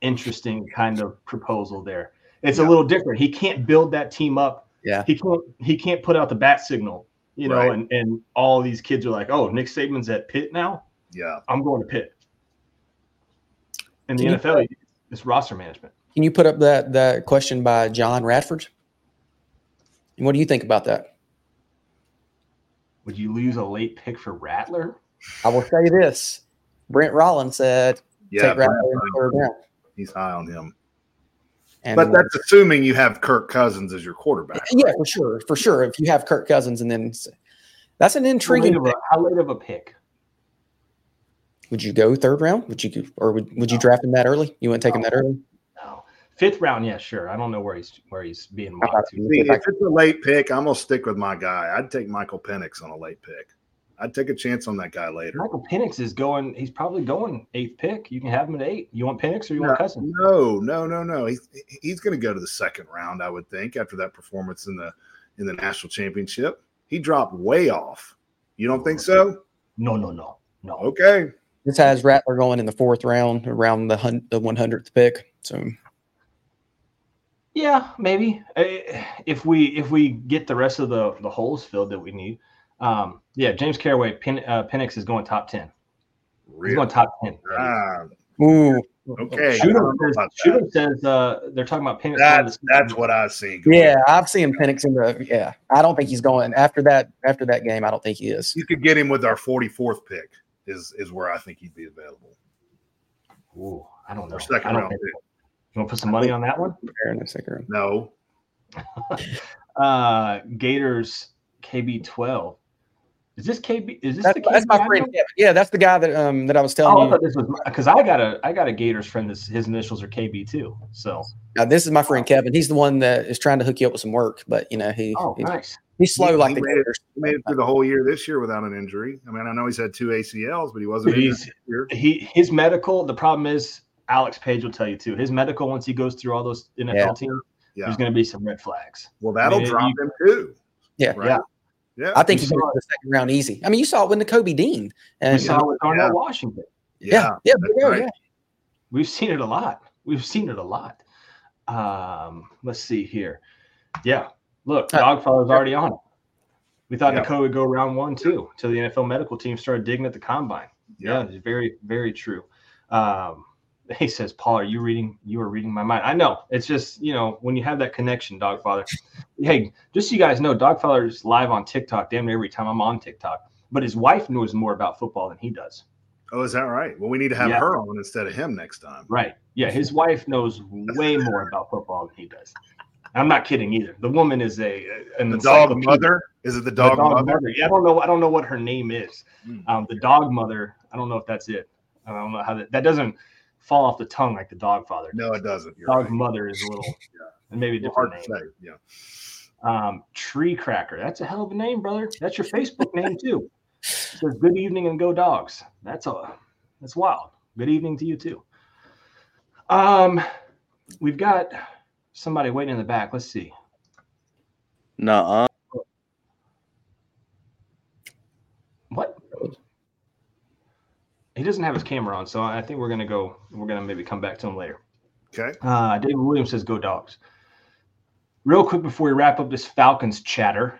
interesting kind of proposal there. It's Yeah. a little different. He can't build that team up. Yeah. He can't. He can't put out the bat signal. You know, Right. and and all these kids are like, "Oh, Nick Saban's at Pitt now. Yeah. I'm going to Pitt." In the Can NFL, it's roster management. Can you put up that that question by John Radford? And what do you think about that? Would you lose a late pick for Rattler? I will say this: Brent Rollins said Yeah. take Rattler third round. He's high on him. And But that's assuming you have Kirk Cousins as your quarterback. yeah, for sure, for sure. If you have Kirk Cousins, and then that's an How late, intriguing. of a, how late of a pick? Would you go third round? Would you or would, would you draft him that early? You wouldn't take him that early? No, fifth round, yeah, sure. I don't know where he's where he's being uh, How mocked about to. you? See, If if it's a late pick, I'm gonna stick with my guy. I'd take Michael Penix on a late pick. I'd take a chance on that guy later. Michael Penix is going. He's probably going eighth pick. You can have him at eight. You want Penix or you No, want Cousins? no, no, no, no. He's he's going to go to the second round, I would think, after that performance in the in the national championship. He dropped way off. You don't think so? No, no, no, no. Okay. This has Rattler going in the fourth round, around the hun- the one hundredth pick. So Yeah, maybe Eh, if we if we get the rest of the the holes filled that we need. Um, yeah, James Caraway, Pen, uh, Penix is going top ten. He's going top ten. Ah, ooh, okay. Shooter says. Shooter says uh, they're talking about Penix. That's that's what I've seen. yeah, I've seen Penix in the yeah. I don't think he's going after that after that game. I don't think he is. You could get him with our 44th pick. Is is where I think he'd be available. Ooh, I don't know. Or second I don't round pick. You want to put some money on that one? In a second. No. uh, Gators KB12. Is this KB? Is this That's, the that's my friend. know? Kevin. Yeah, that's the guy that um that I was telling Oh, you. thought this was because I got a I got a Gators friend. This his initials are KB too. So Now, this is my friend Kevin. He's the one that is trying to hook you up with some work, but you know he, oh, he's, nice. he's slow He- like he the made it- Gators. He made it through the whole year this year without an injury. I mean, I know he's had two ACLs, but he wasn't He's- injured this year. He his medical. The problem is Alex Page will tell you too. His medical once he goes through all those NFL Yeah. teams, Yeah. there's going to be some red flags. Well, that'll mean, drop him too. Yeah. Right? Yeah. Yeah. I think We he's going saw the second round easy. I mean, you saw it with Nakobe Dean, We and saw it with Darnell yeah. Washington. yeah, yeah, there you right. yeah. We've seen it a lot. We've seen it a lot. Um, let's see here. Yeah, look, Uh, Dogfather's already on it. We thought Yeah. Nakobe would go round one too, until the NFL medical team started digging at the combine. Yeah, Yeah. it's very, very true. Um, he says, Paul, are you reading? You are reading my mind. I know. It's just, you know, when you have that connection, Dogfather. hey, just so you guys know, Dogfather is live on TikTok damn near every time I'm on TikTok. But his wife knows more about football than he does. Oh, is that right? Well, we need to have Yeah. her on instead of him next time. Right. Yeah, his wife knows way more about football than he does. I'm not kidding either. The woman is a an The dog mother? Is it the The dog, mother? Yeah, I don't know. I don't know what her name is. Hmm. Um, the dog mother. I don't know if that's it. I don't know how that. That doesn't fall off the tongue like the dog father. No, it doesn't. You're dog right. mother is a little, and maybe a A little hard different name. say. Yeah. Um, Tree Cracker. That's a hell of a name, brother. That's your Facebook name too. It says good evening and go dogs. That's a that's wild. Good evening to you too. Um, we've got somebody waiting in the back. Let's see. Nuh-uh. What? He doesn't have his camera on, so I think we're gonna go. We're gonna maybe come back to him later. Okay. Uh, David Williams says, "Go dogs." Real quick before we wrap up this Falcons chatter,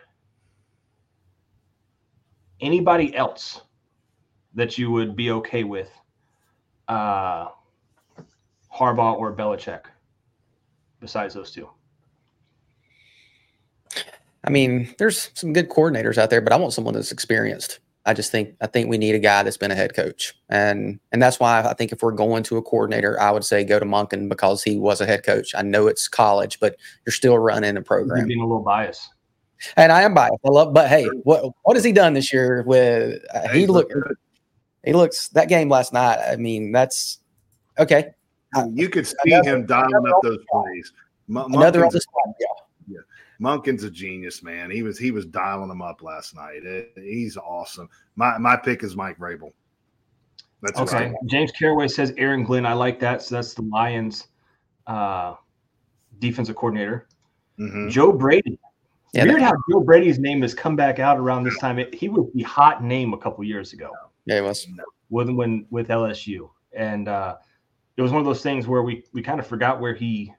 anybody else that you would be okay with, uh, Harbaugh or Belichick, besides those two? I mean, there's some good coordinators out there, but I want someone that's experienced. I just think I think we need a guy that's been a head coach, and and that's why I think if we're going to a coordinator, I would say go to Monken because he was a head coach. I know it's college, but you're still running a program. You're program, being a little biased. and I am biased. I love, but hey, what what has he done this year? With uh, he He's looked he looks that game last night. I mean, that's okay. You could see Another- him dialing up those plays. Mon- Another on the spot. Yeah. Monken's a genius, man. He was he was dialing them up last night. It- he's awesome. My my pick is Mike Vrabel. That's who Okay. want. James Caraway says Aaron Glenn. I like that. So that's the Lions uh, defensive coordinator. Mhm. Joe Brady. Yeah, Weird that- how Joe Brady's name has come back out around this time. It, he was the hot name a couple years ago yeah, it was. with when with LSU, and uh, it was one of those things where we we kind of forgot where he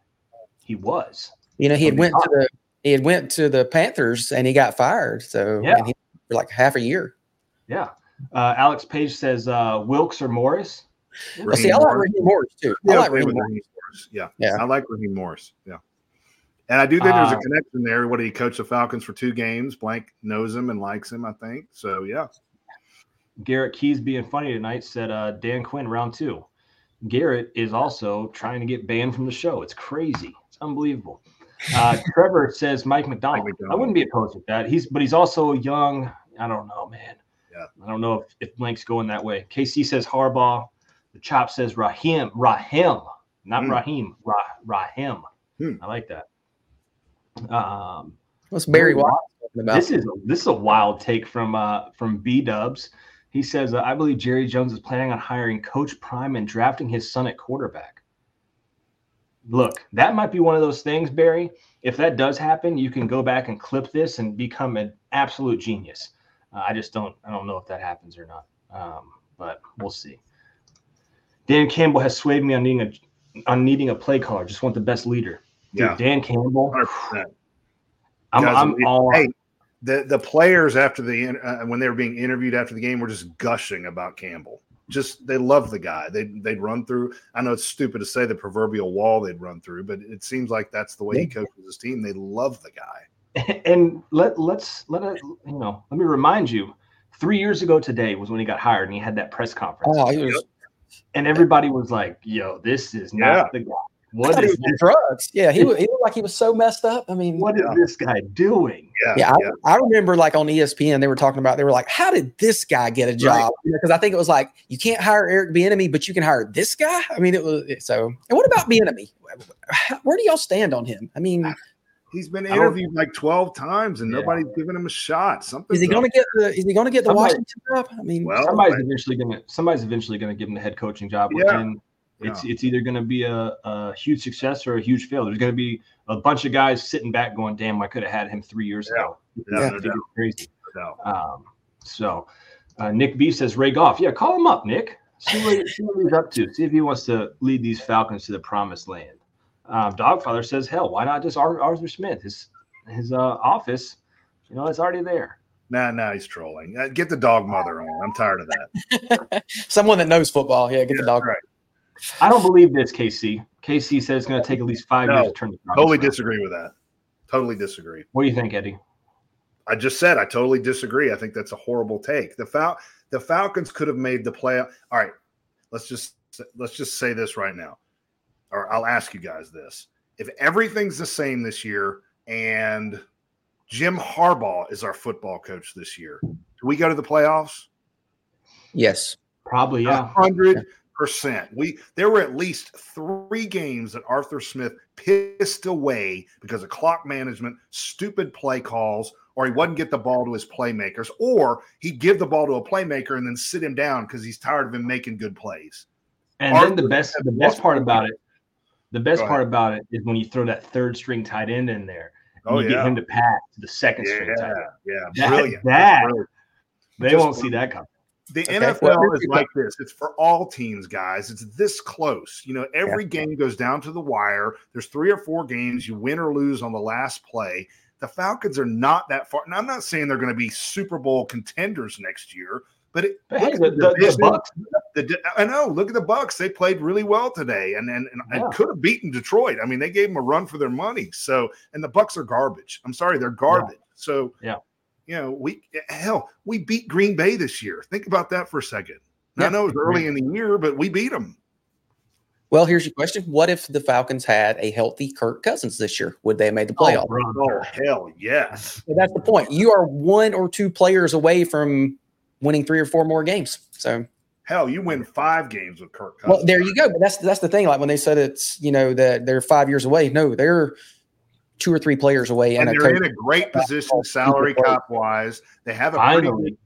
he was. You know, he had From the went to the he had went to the Panthers and he got fired. So Yeah. and he, for like half a year. Yeah. Uh, Alex Page says uh, Wilks or Morris. Well, see, I like Raheem Morris too. I Yeah, like play Raheem Morris. Raheem Morris. Yeah. Yeah. I like Raheem Morris. Yeah. And I do think there's a Uh, connection there. What he coached the Falcons for two games. Blank knows him and likes him, I think. So yeah. Garrett Keys being funny tonight said uh, Dan Quinn round two. Garrett is also trying to get banned from the show. It's crazy. It's unbelievable. Uh, Trevor says Mike Macdonald. Mike Macdonald. I wouldn't be opposed with that. He's but he's also young. I don't know, man. Yeah. I don't know if, if Blank's going that way. KC says Harbaugh. The chop says Rahim. Rahim, not Hmm. Raheem. Ra, Rahim. Hmm. I like that. Um, What's Barry Ooh, White talking about? this is a, this is a wild take from uh, from B Dubs. He says, uh, "I believe Jerry Jones is planning on hiring Coach Prime and drafting his son at quarterback." Look, that might be one of those things, Barry. If that does happen, you can go back and clip this and become an absolute genius. Uh, I just don't I don't know if that happens or not, um, but we'll see. Dan Campbell has swayed me on needing a on needing a play caller. Just want the best leader. Dude, Yeah. Dan Campbell. 100%. I'm, Guys, I'm it- all hey, the the players after the uh, when they were being interviewed after the game were just gushing about Campbell. Just they love the guy. They they'd run through. I know it's stupid to say the proverbial wall they'd run through, but it seems like that's the way he coaches his team. They love the guy. and let let's let it you know let me remind you three years ago today was when he got hired and he had that press conference oh, he was and everybody was like yo this is not Yeah. the guy I thought he was drugs. Yeah, he, wa- he looked like he was so messed up. I mean, what is this guy doing? Yeah, yeah, I, I remember like on ESPN they were talking about they were like, how did this guy get a job? Because I think it was like you can't hire Eric Bieniemy, but you can hire this guy. I mean, it was so. And what about Bieniemy? Where do y'all stand on him? I mean, He's been interviewed like 12 times and Yeah. nobody's giving him a shot. Something is he going to get the? Is he going to get the Somebody- Washington job? I mean, Well, somebody's I- eventually gonna somebody's eventually gonna give him the head coaching job. Yeah. And it's it's either gonna be a, a huge success or a huge fail. There's gonna be a bunch of guys sitting back going, "Damn, I could have had him three years ago." Yeah, It's no gonna doubt. get crazy. no. Um, so uh, Nick B says Ray Goff. Yeah, call him up, Nick. See what, see what he's up to. See if he wants to lead these Falcons to the promised land. Um, Dogfather says, hell, why not just Ar- Arthur Smith? His his uh, office, you know, it's already there. Nah, nah, he's trolling. Uh, get the dog mother on. I'm tired of that. someone that knows football. Yeah, get the dog. Right. I don't believe this, KC. KC says it's going to take at least five No, years to turn the promise Totally around. disagree with that. Totally disagree. What do you think, Eddie? I just said I totally disagree. I think that's a horrible take. The Fal- the Falcons could have made the play. All right, let's just let's just say this right now, or I'll ask you guys this: If everything's the same this year, and Jim Harbaugh is our football coach this year, do we go to the playoffs? Yes. Probably, yeah. hundred percent. We there were at least three games that Arthur Smith pissed away because of clock management, stupid play calls, or he wouldn't get the ball to his playmakers, or he'd give the ball to a playmaker and then sit him down because he's tired of him making good plays. And Arthur then the best the best part about it, the best part about it is when you throw that third string tight end in there. And Oh, you yeah. get him to pass to the second Yeah, string tight end. yeah, That- brilliant. that- Brilliant. They Just won't see that coming. The Okay, NFL well, is like this. It's for all teams, guys. It's this close. You know, every game goes down to the wire. There's three or four games. You win or lose on the last play. The Falcons are not that far. And I'm not saying they're going to be Super Bowl contenders next year, but, it, But hey, look the, the, the. Bucs, The I know. Look at the Bucs. They played really well today, and and, and, Yeah. could have beaten Detroit. I mean, they gave them a run for their money. So, and the Bucs are garbage. I'm sorry, they're garbage. So, Yeah. You know, we hell, we beat Green Bay this year. Think about that for a second. Yeah. I know it was early in the year, but we beat them. Well, here's your question: What if the Falcons had a healthy Kirk Cousins this year? Would they have made the oh, playoff? brother. Oh hell yes. So that's the point. You are one or two players away from winning three or four more games. So, Hell, you win five games with Kirk Cousins. well, there you go. But that's that's the thing. Like when they said it's you know that they're five years away. No, they're two or three players away, and and, they're coach. in a great position salary cap wise. They have a pretty Finally.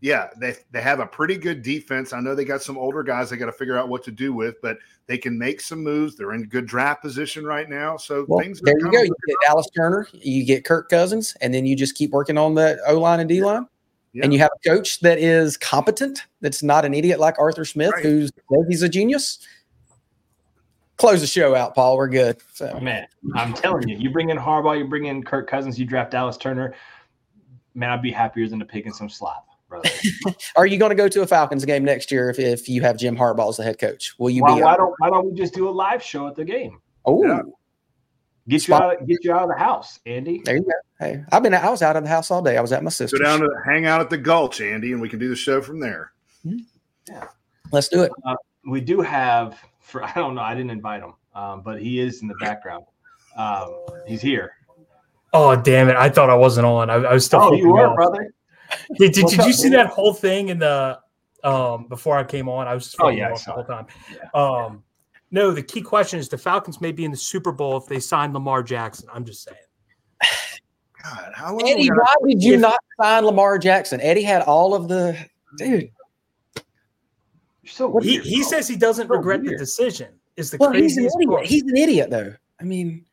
yeah, they they have a pretty good defense. I know they got some older guys they got to figure out what to do with, but they can make some moves. They're in good draft position right now, so Well, things. are there you go. You get Dallas Turner, you get Kirk Cousins, and then you just keep working on the O line and D line. Yeah. And you have a coach that is competent, that's not an idiot like Arthur Smith, Right. who's he's a genius. Close the show out, Paul. We're good. So oh, Man, I'm telling you, you bring in Harbaugh, you bring in Kirk Cousins, you draft Dallas Turner. Man, I'd be happier than to pick in some slop, brother. are you going to go to a Falcons game next year if, if you have Jim Harbaugh as the head coach? Will you why, be why don't Why don't we just do a live show at the game? Oh, Yeah. Get you out, of, get you out of the house, Andy. there you go. Hey, I've been I was out of the house all day. I was at my Go sister's. down to hang out at the Gulch, Andy, and we can do the show from there. Yeah, let's do it. Uh, we do have for I don't know, I didn't invite him, um, but he is in the background. Um, he's here. Oh damn it! I thought I wasn't on. I, I was still. Oh, you were, off. brother. Did, did, What's did you see man? that whole thing in the um before I came on? I was just Oh, flipping yeah, I off the whole time. Um, no, the key question is the Falcons may be in the Super Bowl if they sign Lamar Jackson. I'm just saying. God, how long? Eddie, gotta- why did you if- not sign Lamar Jackson? Eddie had all of the dude. You're so He weird, he bro. says he doesn't So regret the decision. Is the Well, he's an craziest idiot. part. He's an idiot, though. I mean,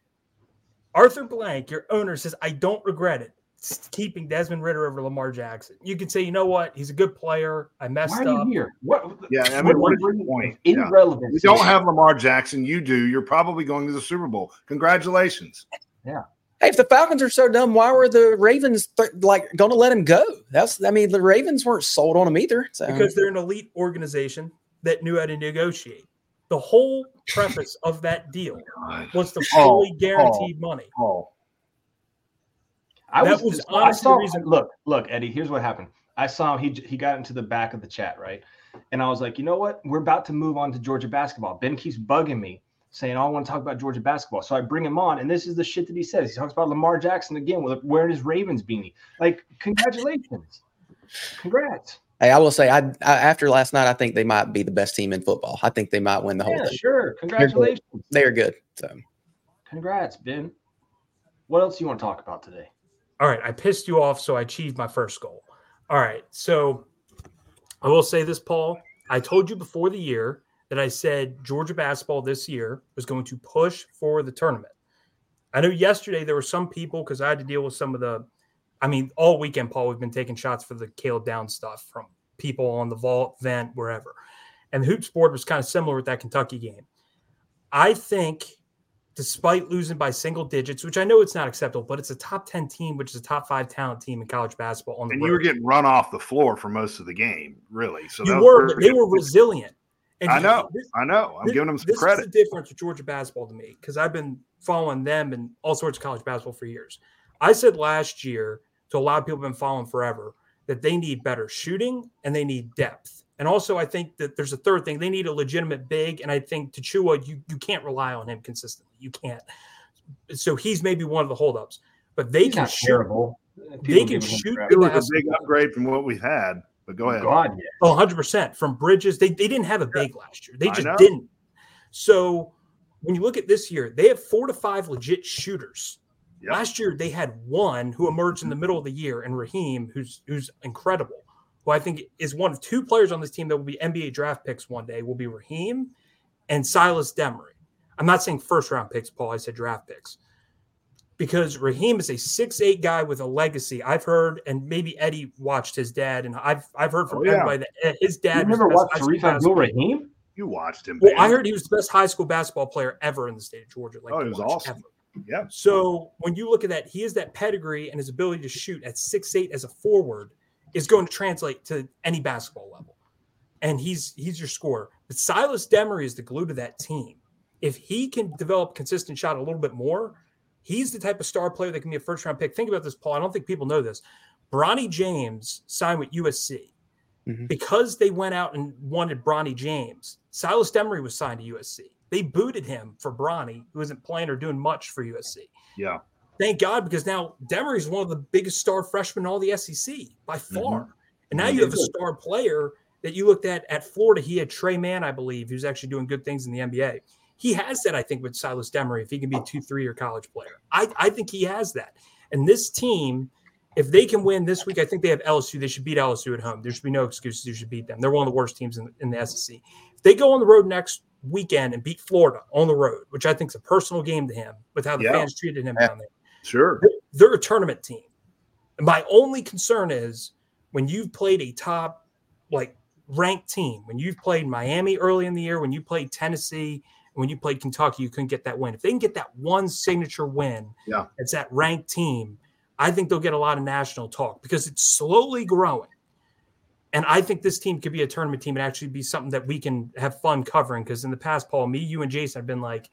Arthur Blank, your owner, says, I don't regret it. It's keeping Desmond Ridder over Lamar Jackson. You can say, you know what? He's a good player. I messed Why are up. you here? What? Yeah, I mean, what is what your point? Yeah. Irrelevant. We don't have Lamar Jackson. You do. You're probably going to the Super Bowl. Congratulations. Hey, if the Falcons are so dumb, why were the Ravens th- like going to let him go? That's, I mean, the Ravens weren't sold on him either. So because they're an elite organization that knew how to negotiate. The whole preface of that deal was the Oh, fully guaranteed money. Oh, I That was, was I honestly saw, the reason- Look, look, Eddie. Here's what happened. I saw him. He he got into the back of the chat, right? And I was like, you know what? We're about to move on to Georgia basketball. Ben keeps bugging me, saying, oh, I want to talk about Georgia basketball. So I bring him on, and this is the shit that he says. He talks about Lamar Jackson again with wearing his Ravens beanie. Like, congratulations. Congrats. Hey, I will say, I, I, after last night, I think they might be the best team in football. I think they might win the whole Yeah, thing. sure. Congratulations. They're good. So Congrats, Ben. What else do you want to talk about today? All right, I pissed you off, so I achieved my first goal. All right, so I will say this, Paul. I told you before the year that I said Georgia basketball this year was going to push for the tournament. I know yesterday there were some people because I had to deal with some of the, I mean, all weekend, Paul, we've been taking shots for the Caleb Downs stuff from people on the vault, vent, wherever. And the hoops board was kind of similar with that Kentucky game. I think despite losing by single digits, which I know it's not acceptable, but it's a top 10 team, which is a top five talent team in college basketball on the And road. you were getting run off the floor for most of the game, really. So you were, they were resilient. And I know. this- I know. I'm this- giving them some this credit. is the difference with Georgia basketball to me because I've been following them and all sorts of college basketball for years. I said last year to a lot of people who've been following forever that they need better shooting and they need depth. And also, I think that there's a third thing. They need a legitimate big. And I think Tchewa, you, you can't rely on him consistently. You can't. So he's maybe one of the holdups. But they He's can not shoot. terrible. They can shoot crap. It was a basketball. big upgrade from what we've had. But go ahead. God, yeah. Oh, 100% from Bridges. They, they didn't have a big last year. They just didn't. So when you look at this year, they have four to five legit shooters. Yep. Last year they had one who emerged in the middle of the year, and Raheem, who's who's incredible, who I think is one of two players on this team that will be NBA draft picks one day. Will be Raheem and Silas Demary. I'm not saying first round picks, Paul. I said draft picks. Because Raheem is a six eight guy with a legacy. I've heard, and maybe Eddie watched his dad, and I've I've heard from Oh, yeah. everybody that uh, his dad. was remember the what best high school Shareef Abdul basketball- You watched him. Well, man. I heard he was the best high school basketball player ever in the state of Georgia. Like Oh, he was awesome. ever. Yeah. So when you look at that, he has that pedigree and his ability to shoot at six eight as a forward is going to translate to any basketball level. And he's he's your scorer. But Silas Demary is the glue to that team. If he can develop consistent shot a little bit more, he's the type of star player that can be a first round pick. Think about this, Paul. I don't think people know this. Bronny James signed with USC Mhm. because they went out and wanted Bronny James. Silas Demary was signed to USC. They booted him for Bronny, who isn't playing or doing much for USC. Yeah. Thank God, because now Demary is one of the biggest star freshmen in all the SEC by far. And now Mhm. you have a star player that you looked at at Florida. He had Tre Mann, I believe, who's actually doing good things in the NBA. He has that, I think, with Silas Demary, if he can be oh. a two, three year college player. I, I think he has that. And this team, if they can win this week, I think they have LSU. They should beat LSU at home. There should be no excuses. You should beat them. They're one of the worst teams in, in the SEC. If they go on the road next weekend and beat Florida on the road, which I think is a personal game to him with how the Yeah. fans treated him Yeah. down there, Sure. they're a tournament team. And my only concern is when you've played a top, like ranked team, when you've played Miami early in the year, when you played Tennessee, when you played Kentucky, you couldn't get that win. If they can get that one signature win, Yeah. it's that ranked team. I think they'll get a lot of national talk because it's slowly growing. And I think this team could be a tournament team and actually be something that we can have fun covering. Because in the past, Paul, me, you, and Jason have been like,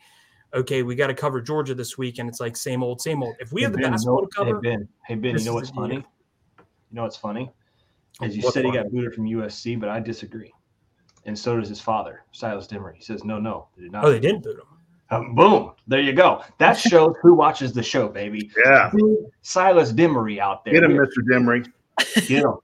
okay, we got to cover Georgia this week. And it's like same old, same old. If we Hey, have the Ben, you know- basketball to cover, Hey Ben, hey Ben, you know what's funny? deal. You know what's funny? As you What's said, he got booted from USC, but I disagree. And so does his father, Silas Demary. He says, no, no, they did not. oh, they didn't boot him. Um, boom. There you go. That shows who watches the show, baby. Yeah. Silas Demary out there. Get him, Mr. Demary. Get him.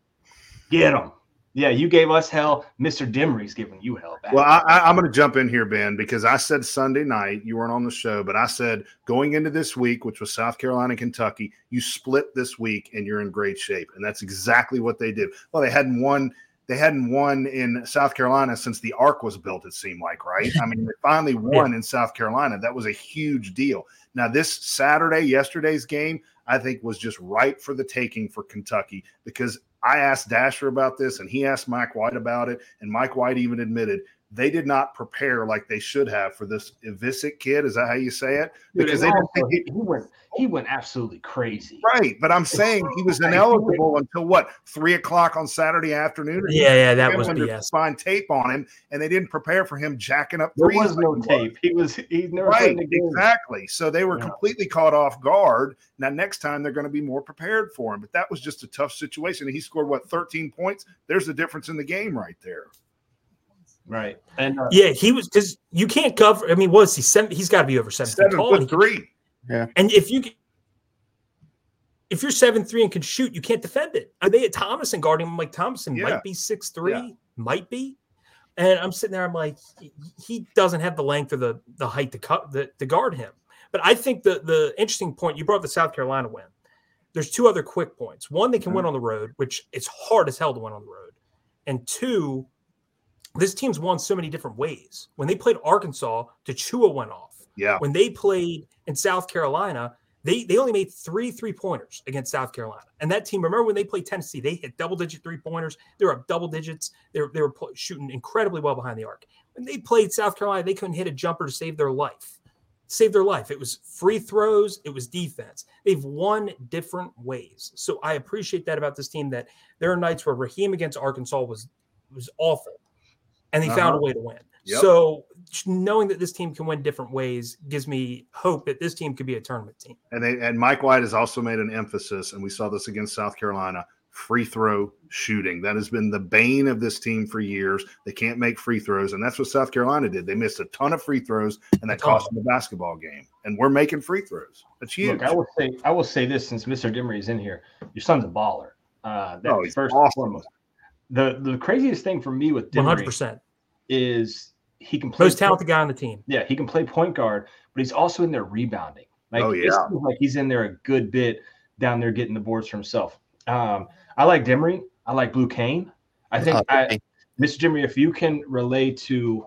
Get him. Yeah, you gave us hell. Mr. Demary's giving you hell back. Well, I, I, I'm going to jump in here, Ben, because I said Sunday night, you weren't on the show, but I said going into this week, which was South Carolina, Kentucky, you split this week and you're in great shape. And that's exactly what they did. Well, they hadn't won. They hadn't won in South Carolina since the arc was built, it seemed like, right? I mean, they finally won in South Carolina. That was a huge deal. Now, this Saturday, yesterday's game, I think was just right for the taking for Kentucky because I asked Dasher about this and he asked Mike White about it. And Mike White even admitted they did not prepare like they should have for this Ivisic kid. Is that how you say it? Because and they didn't think he, he went he went absolutely crazy. Right, but I'm saying he was ineligible until what three o'clock on Saturday afternoon. Yeah, yeah, that was wanted to BS. Find tape on him, and they didn't prepare for him jacking up There was no like he tape. He was he's never Right, played in a game. exactly. So they were Yeah. completely caught off guard. Now, next time they're going to be more prepared for him. But that was just a tough situation. He scored what 13 points. There's the difference in the game right there. Right. And uh, Yeah, he was because you can't cover. I mean, what is he? Seven, he's got to be over seven, feet Seven tall. and foot he can- three. And if you if you're seven three and can shoot, you can't defend it. I mean, Thomasson guarding him like Thomasson Yeah. might be six three, Yeah. might be. And I'm sitting there, I'm like, he- he doesn't have the length or the the height to cut the, to guard him. But I think the the interesting point you brought the South Carolina win. There's two other quick points. One, they can win on the road, which it's hard as hell to win on the road. And two, this team's won so many different ways. When they played Arkansas, Tchewa went off Yeah. when they played in South Carolina, they they only made three three pointers against South Carolina. And that team, remember when they played Tennessee, they hit double digit three pointers. They were up double digits. They were, they were shooting incredibly well behind the arc. When they played South Carolina, they couldn't hit a jumper to save their life. Save their life. It was free throws. It was defense. They've won different ways. So I appreciate that about this team. That there are nights where Raheem against Arkansas was was awful, and they found a Uh-huh. way to win. Yep. So knowing that this team can win different ways gives me hope that this team could be a tournament team. And they and Mike White has also made an emphasis, and we saw this against South Carolina. Free throw shooting that has been the bane of this team for years. They can't make free throws, and that's what South Carolina did. They missed a ton of free throws, and that cost them the basketball game. And we're making free throws. That's huge. look, I will say I will say this since Mr. Demary is in here. Your son's a baller. Uh, that Oh, he's first awesome. foremost. The the craziest thing for me with one hundred percent is he can play most talented guy on the team. Yeah, he can play point guard, but he's also in there rebounding. Like, Oh, yeah. like he's in there a good bit down there getting the boards for himself. Um, I like Demary. I like Blue Cain. I think Uh, I, Mr. Demary, if you can relay to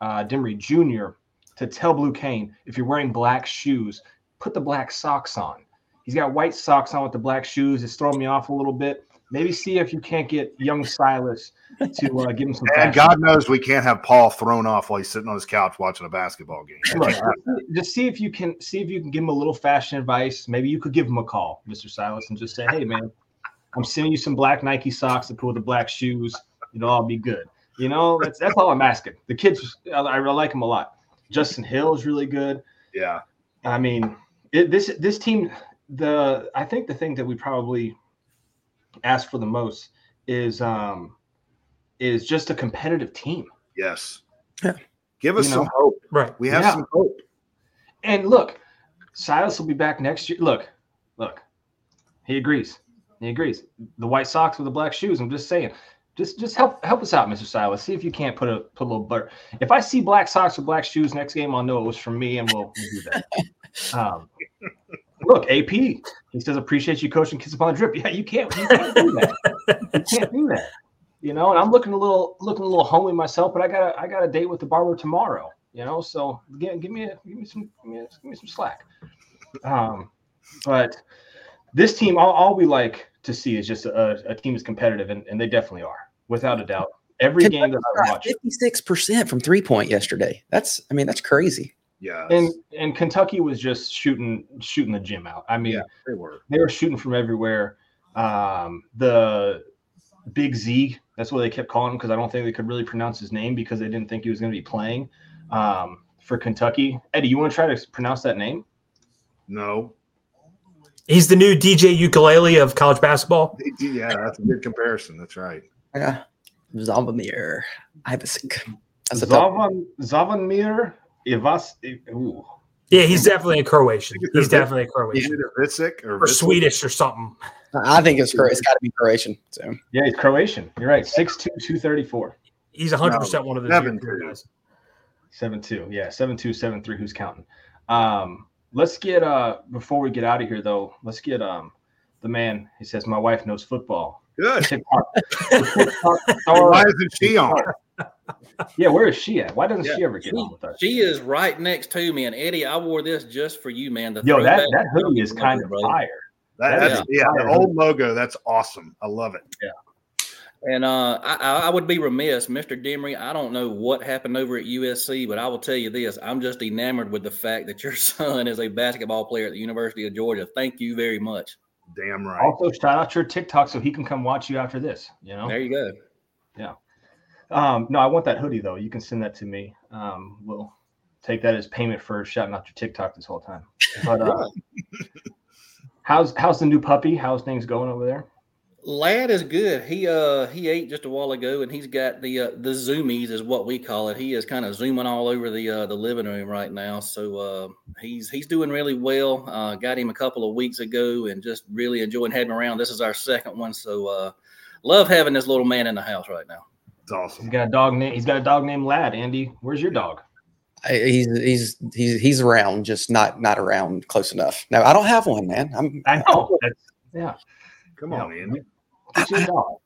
uh, Demary Jr. to tell Blue Cain if you're wearing black shoes, put the black socks on. He's got white socks on with the black shoes. It's throwing me off a little bit. Maybe see if you can't get young Silas to uh, give him some. and fashion. God knows we can't have Paul thrown off while he's sitting on his couch watching a basketball game. Right. Just see if you can see if you can give him a little fashion advice. Maybe you could give him a call, Mr. Silas, and just say, "Hey, man, I'm sending you some black Nike socks to put with the black shoes. It'll all be good." You know, that's that's all I'm asking. The kids, I, I like him a lot. Justin Hill is really good. Yeah. I mean, it, this this team, the I think the thing that we probably ask for the most is um is just a competitive team. Yes. Yeah. Give us You some know? hope. Right. We have Yeah. some hope. And look, Silas will be back next year. Look, look, he agrees. He agrees. The white socks with the black shoes. I'm just saying. Just just help help us out, Mr. Silas. See if you can't put a put a little butter. If I see black socks with black shoes next game, I'll know it was from me, and we'll, we'll do that. Um, look, AP. He says appreciate you coaching kids upon the drip. Yeah, you can't you can't do that. You can't do that. You know, and I'm looking a little looking a little homely myself, but I got a I got a date with the barber tomorrow. You know, so again, give me a, give me some give me, a, give me some slack. Um, but this team, all, all we like to see is just a, a team is competitive, and, and they definitely are, without a doubt. Every game that I watch, Fifty-six percent from three point yesterday. That's, I mean, that's crazy. Yeah. and and Kentucky was just shooting shooting the gym out. I mean, yeah, they were. they were shooting from everywhere. Um, the Big Z, that's what they kept calling him because I don't think they could really pronounce his name because they didn't think he was going to be playing um, for Kentucky. Eddie, you want to try to pronounce that name? No. He's the new DJ ukulele of college basketball. Yeah, that's a good comparison. That's right. Yeah. Zombamir Ivasic. That's a Zavan Zavanmir Ivas. Ooh. Yeah, he's definitely a Croatian. He's definitely a Croatian it Vitzik or, or Swedish or something. I think it's Cro- it's got to be Croatian. So Yeah, he's Croatian. You're right. 6'2", 234. He's 100 percent one of the seven European two. guys. Seven two, yeah, seven two, seven three. Who's counting? Um, let's get uh before we get out of here though. Let's get um the man. He says my wife knows football. Good. TikTok. TikTok star- Why isn't she on? Yeah, where is she at? Why doesn't Yeah, she ever get she- on with us? She is right next to me, and Eddie, I wore this just for you, man. The Yo, that that hoodie is kind of brother. fire. That, That that's, is yeah, the fire. old logo. That's awesome. I love it. Yeah. And uh, I, I I would be remiss, Mr. Demary. I don't know what happened over at USC, but I will tell you this: I'm just enamored with the fact that your son is a basketball player at the University of Georgia. Thank you very much. Damn right. Also, shout out your TikTok so he can come watch you after this. You know. There you go. Um, no, I want that hoodie though. You can send that to me. Um, we'll take that as payment for shouting out your TikTok this whole time. But uh, how's how's the new puppy? How's things going over there? Lad is good. He uh he ate just a while ago, and he's got the uh, the zoomies is what we call it. He is kind of zooming all over the uh, the living room right now. So uh, he's he's doing really well. Uh, got him a couple of weeks ago, and just really enjoying having him around. This is our second one, so uh, love having this little man in the house right now. It's awesome. He's got a dog name. He's got a dog named Lad. Andy, where's your dog? I- He's he's he's he's around, just not not around close enough. No, I don't have one, man. I'm I know. That's, yeah. Come on, Andy. Get your dog.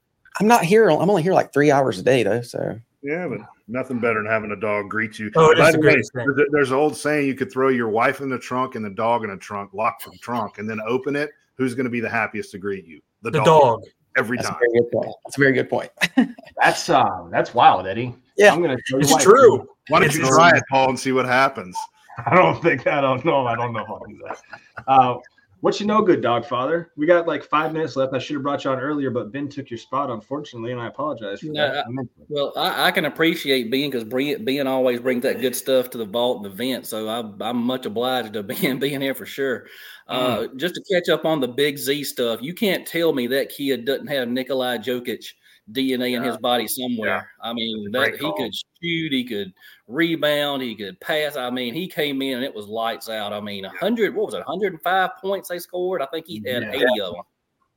I'm not here. I'm only here like three hours a day though. So Yeah, but nothing better than having a dog greet you. Oh, it By is the the way, thing. there's, there's an old saying you could throw your wife in the trunk and the dog in the trunk, lock the trunk, and then open it. Who's going to be the happiest to greet you? The dog. Every that's a time. very good point. That's a very good point. That's uh that's wild, Eddie. Yeah. I'm gonna show you It's why. true. Why don't you try it, Paul, and see what happens? I don't think I don't know. I don't know how I'll do that. Uh, what you know, good dog father? We got like five minutes left. I should have brought you on earlier, but Ben took your spot, unfortunately, and I apologize for No, that. I- Well, I, I can appreciate Ben because being always brings that good stuff to the vault and the vent. So I, I'm much obliged to Ben being here for sure. Uh, Just to catch up on the Big Z stuff, you can't tell me that kid doesn't have Nikolai Jokic DNA in his body somewhere. I mean, that he could shoot, he could rebound, he could pass. I mean, he came in and it was lights out. I mean, 100, what was it, 105 points they scored? I think he had Yeah. 80 of them.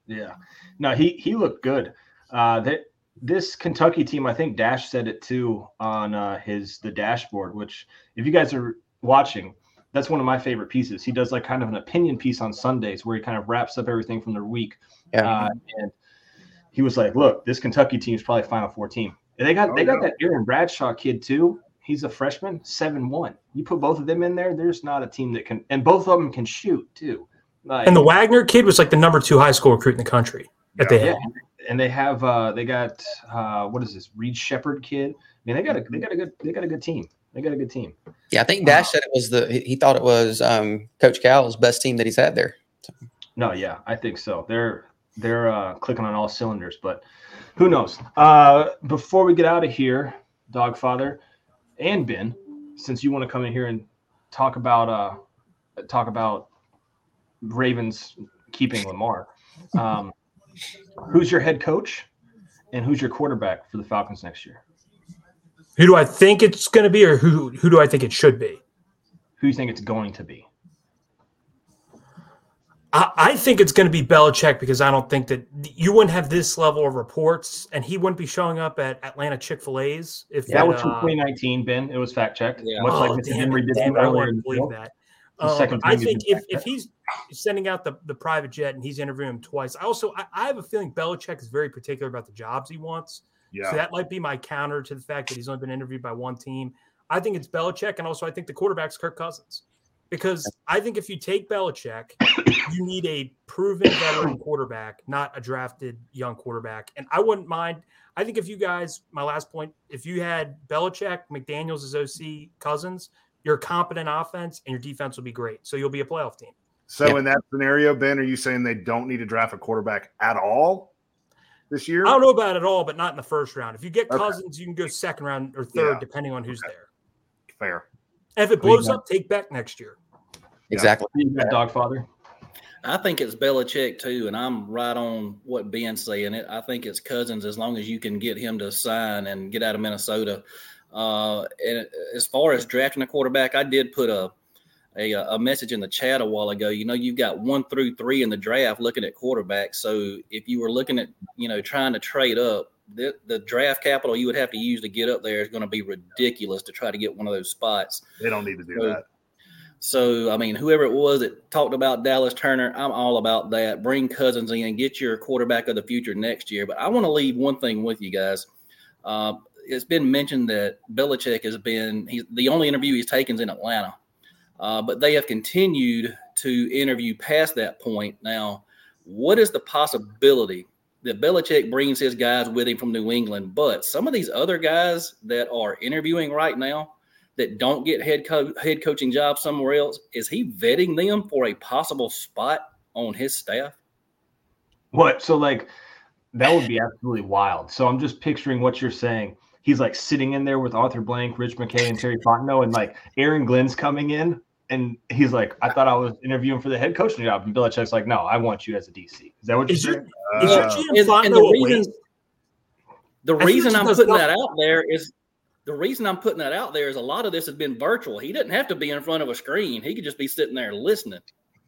Yeah, no, he he looked good. Uh, that this Kentucky team, I think Dash said it too on uh, his the dashboard. Which, if you guys are watching, that's one of my favorite pieces. He does like kind of an opinion piece on Sundays where he kind of wraps up everything from the week. Yeah. Uh, and he was like, "Look, this Kentucky team is probably Final Four team. And they got Oh, they got yeah. that Aaron Bradshaw kid too. He's a freshman, seven one. You put both of them in there, there's not a team that can, and both of them can shoot too. Like, And the Wagner kid was like the number two high school recruit in the country that they yeah, had. and they have uh they got uh what is this Reed Sheppard kid? I mean they got a they got a good they got a good team. They got a good team. Yeah, I think Dash said it was the he he thought it was um, Coach Cal's best team that he's had there. No, yeah, I think so. They're they're uh clicking on all cylinders, but who knows? Uh before we get out of here, Dogfather and Ben, since you want to come in here and talk about uh talk about Ravens keeping Lamar. Um who's your head coach and who's your quarterback for the Falcons next year? Who do I think it's going to be, or who who do I think it should be? Who do you think it's going to be? I, I think it's going to be Belichick because I don't think that you wouldn't have this level of reports, and he wouldn't be showing up at Atlanta Chick Fil A's if That was uh, 2019, Ben. It was fact checked. Yeah. Much like Oh, Mr. damn Henry did damn it, I earlier want in to believe show. that. Um, second I think if, if he's sending out the, the private jet and he's interviewing him twice, I also I, I have a feeling Belichick is very particular about the jobs he wants. Yeah. So that might be my counter to the fact that he's only been interviewed by one team. I think it's Belichick, and also I think the quarterback's Kirk Cousins. Because I think if you take Belichick, you need a proven veteran quarterback, not a drafted young quarterback. And I wouldn't mind. I think if you guys, my last point, if you had Belichick, McDaniels as OC, Cousins, your competent offense and your defense will be great. So you'll be a playoff team. So Yeah. in that scenario, Ben, are you saying they don't need to draft a quarterback at all this year? I don't know about it all, but not in the first round. If you get Okay. Cousins, you can go second round or third, Yeah. depending on who's there. Fair. And if it blows up, take back next year. Exactly. You got Dogfather. I think it's Belichick too, and I'm right on what Ben's saying. It. I think it's Cousins as long as you can get him to sign and get out of Minnesota. Uh, and as far as drafting a quarterback, I did put a, a a message in the chat a while ago. You know, you've got one through three in the draft looking at quarterbacks. So if you were looking at you know trying to trade up, the, the draft capital you would have to use to get up there is going to be ridiculous to try to get one of those spots. They don't need to do So- that. So, I mean, whoever it was that talked about Dallas Turner, I'm all about that. Bring Cousins in, get your quarterback of the future next year. But I want to leave one thing with you guys. Uh, it's been mentioned that Belichick has been he's the only interview he's taken is in Atlanta, uh, but they have continued to interview past that point. Now, what is the possibility that Belichick brings his guys with him from New England? But some of these other guys that are interviewing right now that don't get head co- head coaching jobs somewhere else, is he vetting them for a possible spot on his staff? What? So like that would be absolutely wild. So I'm just picturing what you're saying. He's like sitting in there with Arthur Blank, Rich McKay, and Terry Fontenot, and like Aaron Glenn's coming in and he's like, I thought I was interviewing for the head coaching job. And Belichick's like, No, I want you as a DC. Is that what you're Is your, saying? is your Uh, GM and, and the reason the reason I'm putting that out there is the reason I'm putting that out there is a lot of this has been virtual. He didn't have to be in front of a screen. He could just be sitting there listening.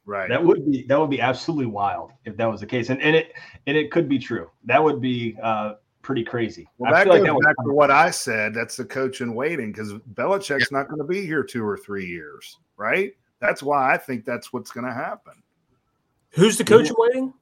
right. That would be that would be absolutely wild if that was the case, and and it and it could be true. That would be uh, pretty crazy. Well, I that feel like that back to what I said. That's the coach in waiting because Belichick's not going to be here two or three years, right? That's why I think that's what's going to happen. Who's the coach in waiting?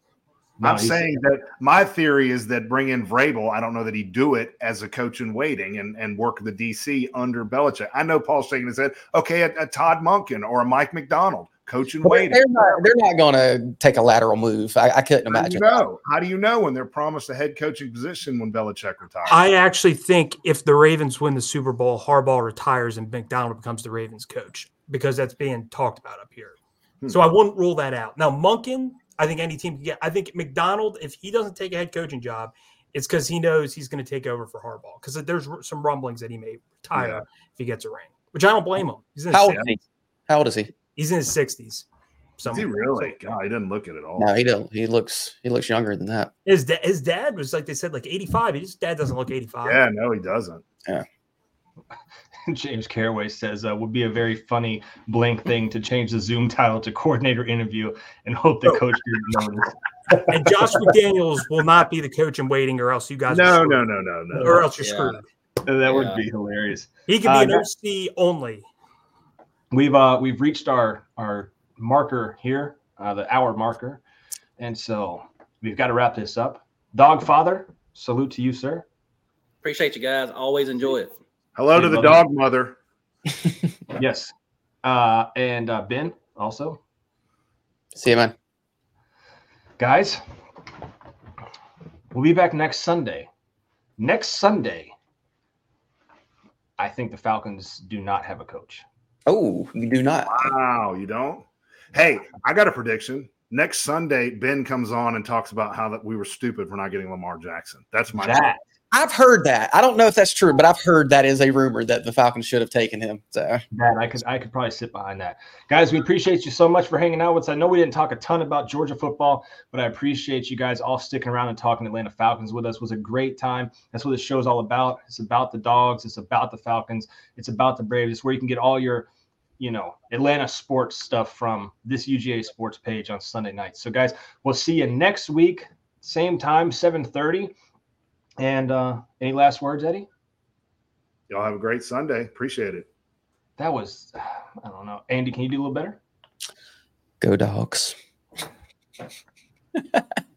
No, I'm saying that my theory is that bring in Vrabel. I don't know that he'd do it as a coach in waiting and, and work the DC under Belichick. I know Paul's shaking his head. Okay, a, a Todd Monken or a Mike Macdonald, coach in waiting. They're not. They're not going to take a lateral move. I, I couldn't How do you imagine. know? How do you know when they're promised a head coaching position when Belichick retires? I actually think if the Ravens win the Super Bowl, Harbaugh retires and Macdonald becomes the Ravens coach because that's being talked about up here. Hmm. So I wouldn't rule that out. Now, Monken, I think any team can get. I think Macdonald, if he doesn't take a head coaching job, it's because he knows he's going to take over for Harbaugh because there's some rumblings that he may retire Yeah. if he gets a ring, which I don't blame him. He's in How old is he? How old is he? he's in his 60s. Is he really? God, he didn't look it at all. No, he don't. He looks. He looks younger than that. His, da- his dad was like they said, like 85. His dad doesn't look 85. Yeah, no, he doesn't. James Caraway says uh, would be a very funny blank thing to change the Zoom title to coordinator interview and hope that coach didn't notice. And Josh McDaniels will not be the coach in waiting, or else you guys No, screwed. no, no, no, no. or else you're Yeah. screwed. That would be hilarious. He can Uh, be an that- OC only. We've uh we've reached our our marker here, uh, the hour marker, and so we've got to wrap this up. Dog father, salute to you, sir. Appreciate you guys. Always enjoy it. Hello Hey, to the brother. dog mother. Yes, uh, and uh, Ben also, See you, man. guys. We'll be back next Sunday. Next Sunday, I think the Falcons do not have a coach. Oh, you do not. Wow, you don't? Hey, I got a prediction. Next Sunday, Ben comes on and talks about how that we were stupid for not getting Lamar Jackson. That's my That I've heard that. I don't know if that's true, but I've heard that is a rumor that the Falcons should have taken him. So I could I could probably sit behind that. Guys, we appreciate you so much for hanging out with us. I know we didn't talk a ton about Georgia football, but I appreciate you guys all sticking around and talking Atlanta Falcons with us. It was a great time. That's what this show's all about. It's about the dogs, it's about the Falcons, it's about the Braves. It's where you can get all your, you know, Atlanta sports stuff from this UGA sports page on Sunday nights. So guys, we'll see you next week, same time, 7:30. And uh any last words, Eddie? Y'all have a great Sunday. Appreciate it. That was I don't know. Andy, can you do a little better? go dogs.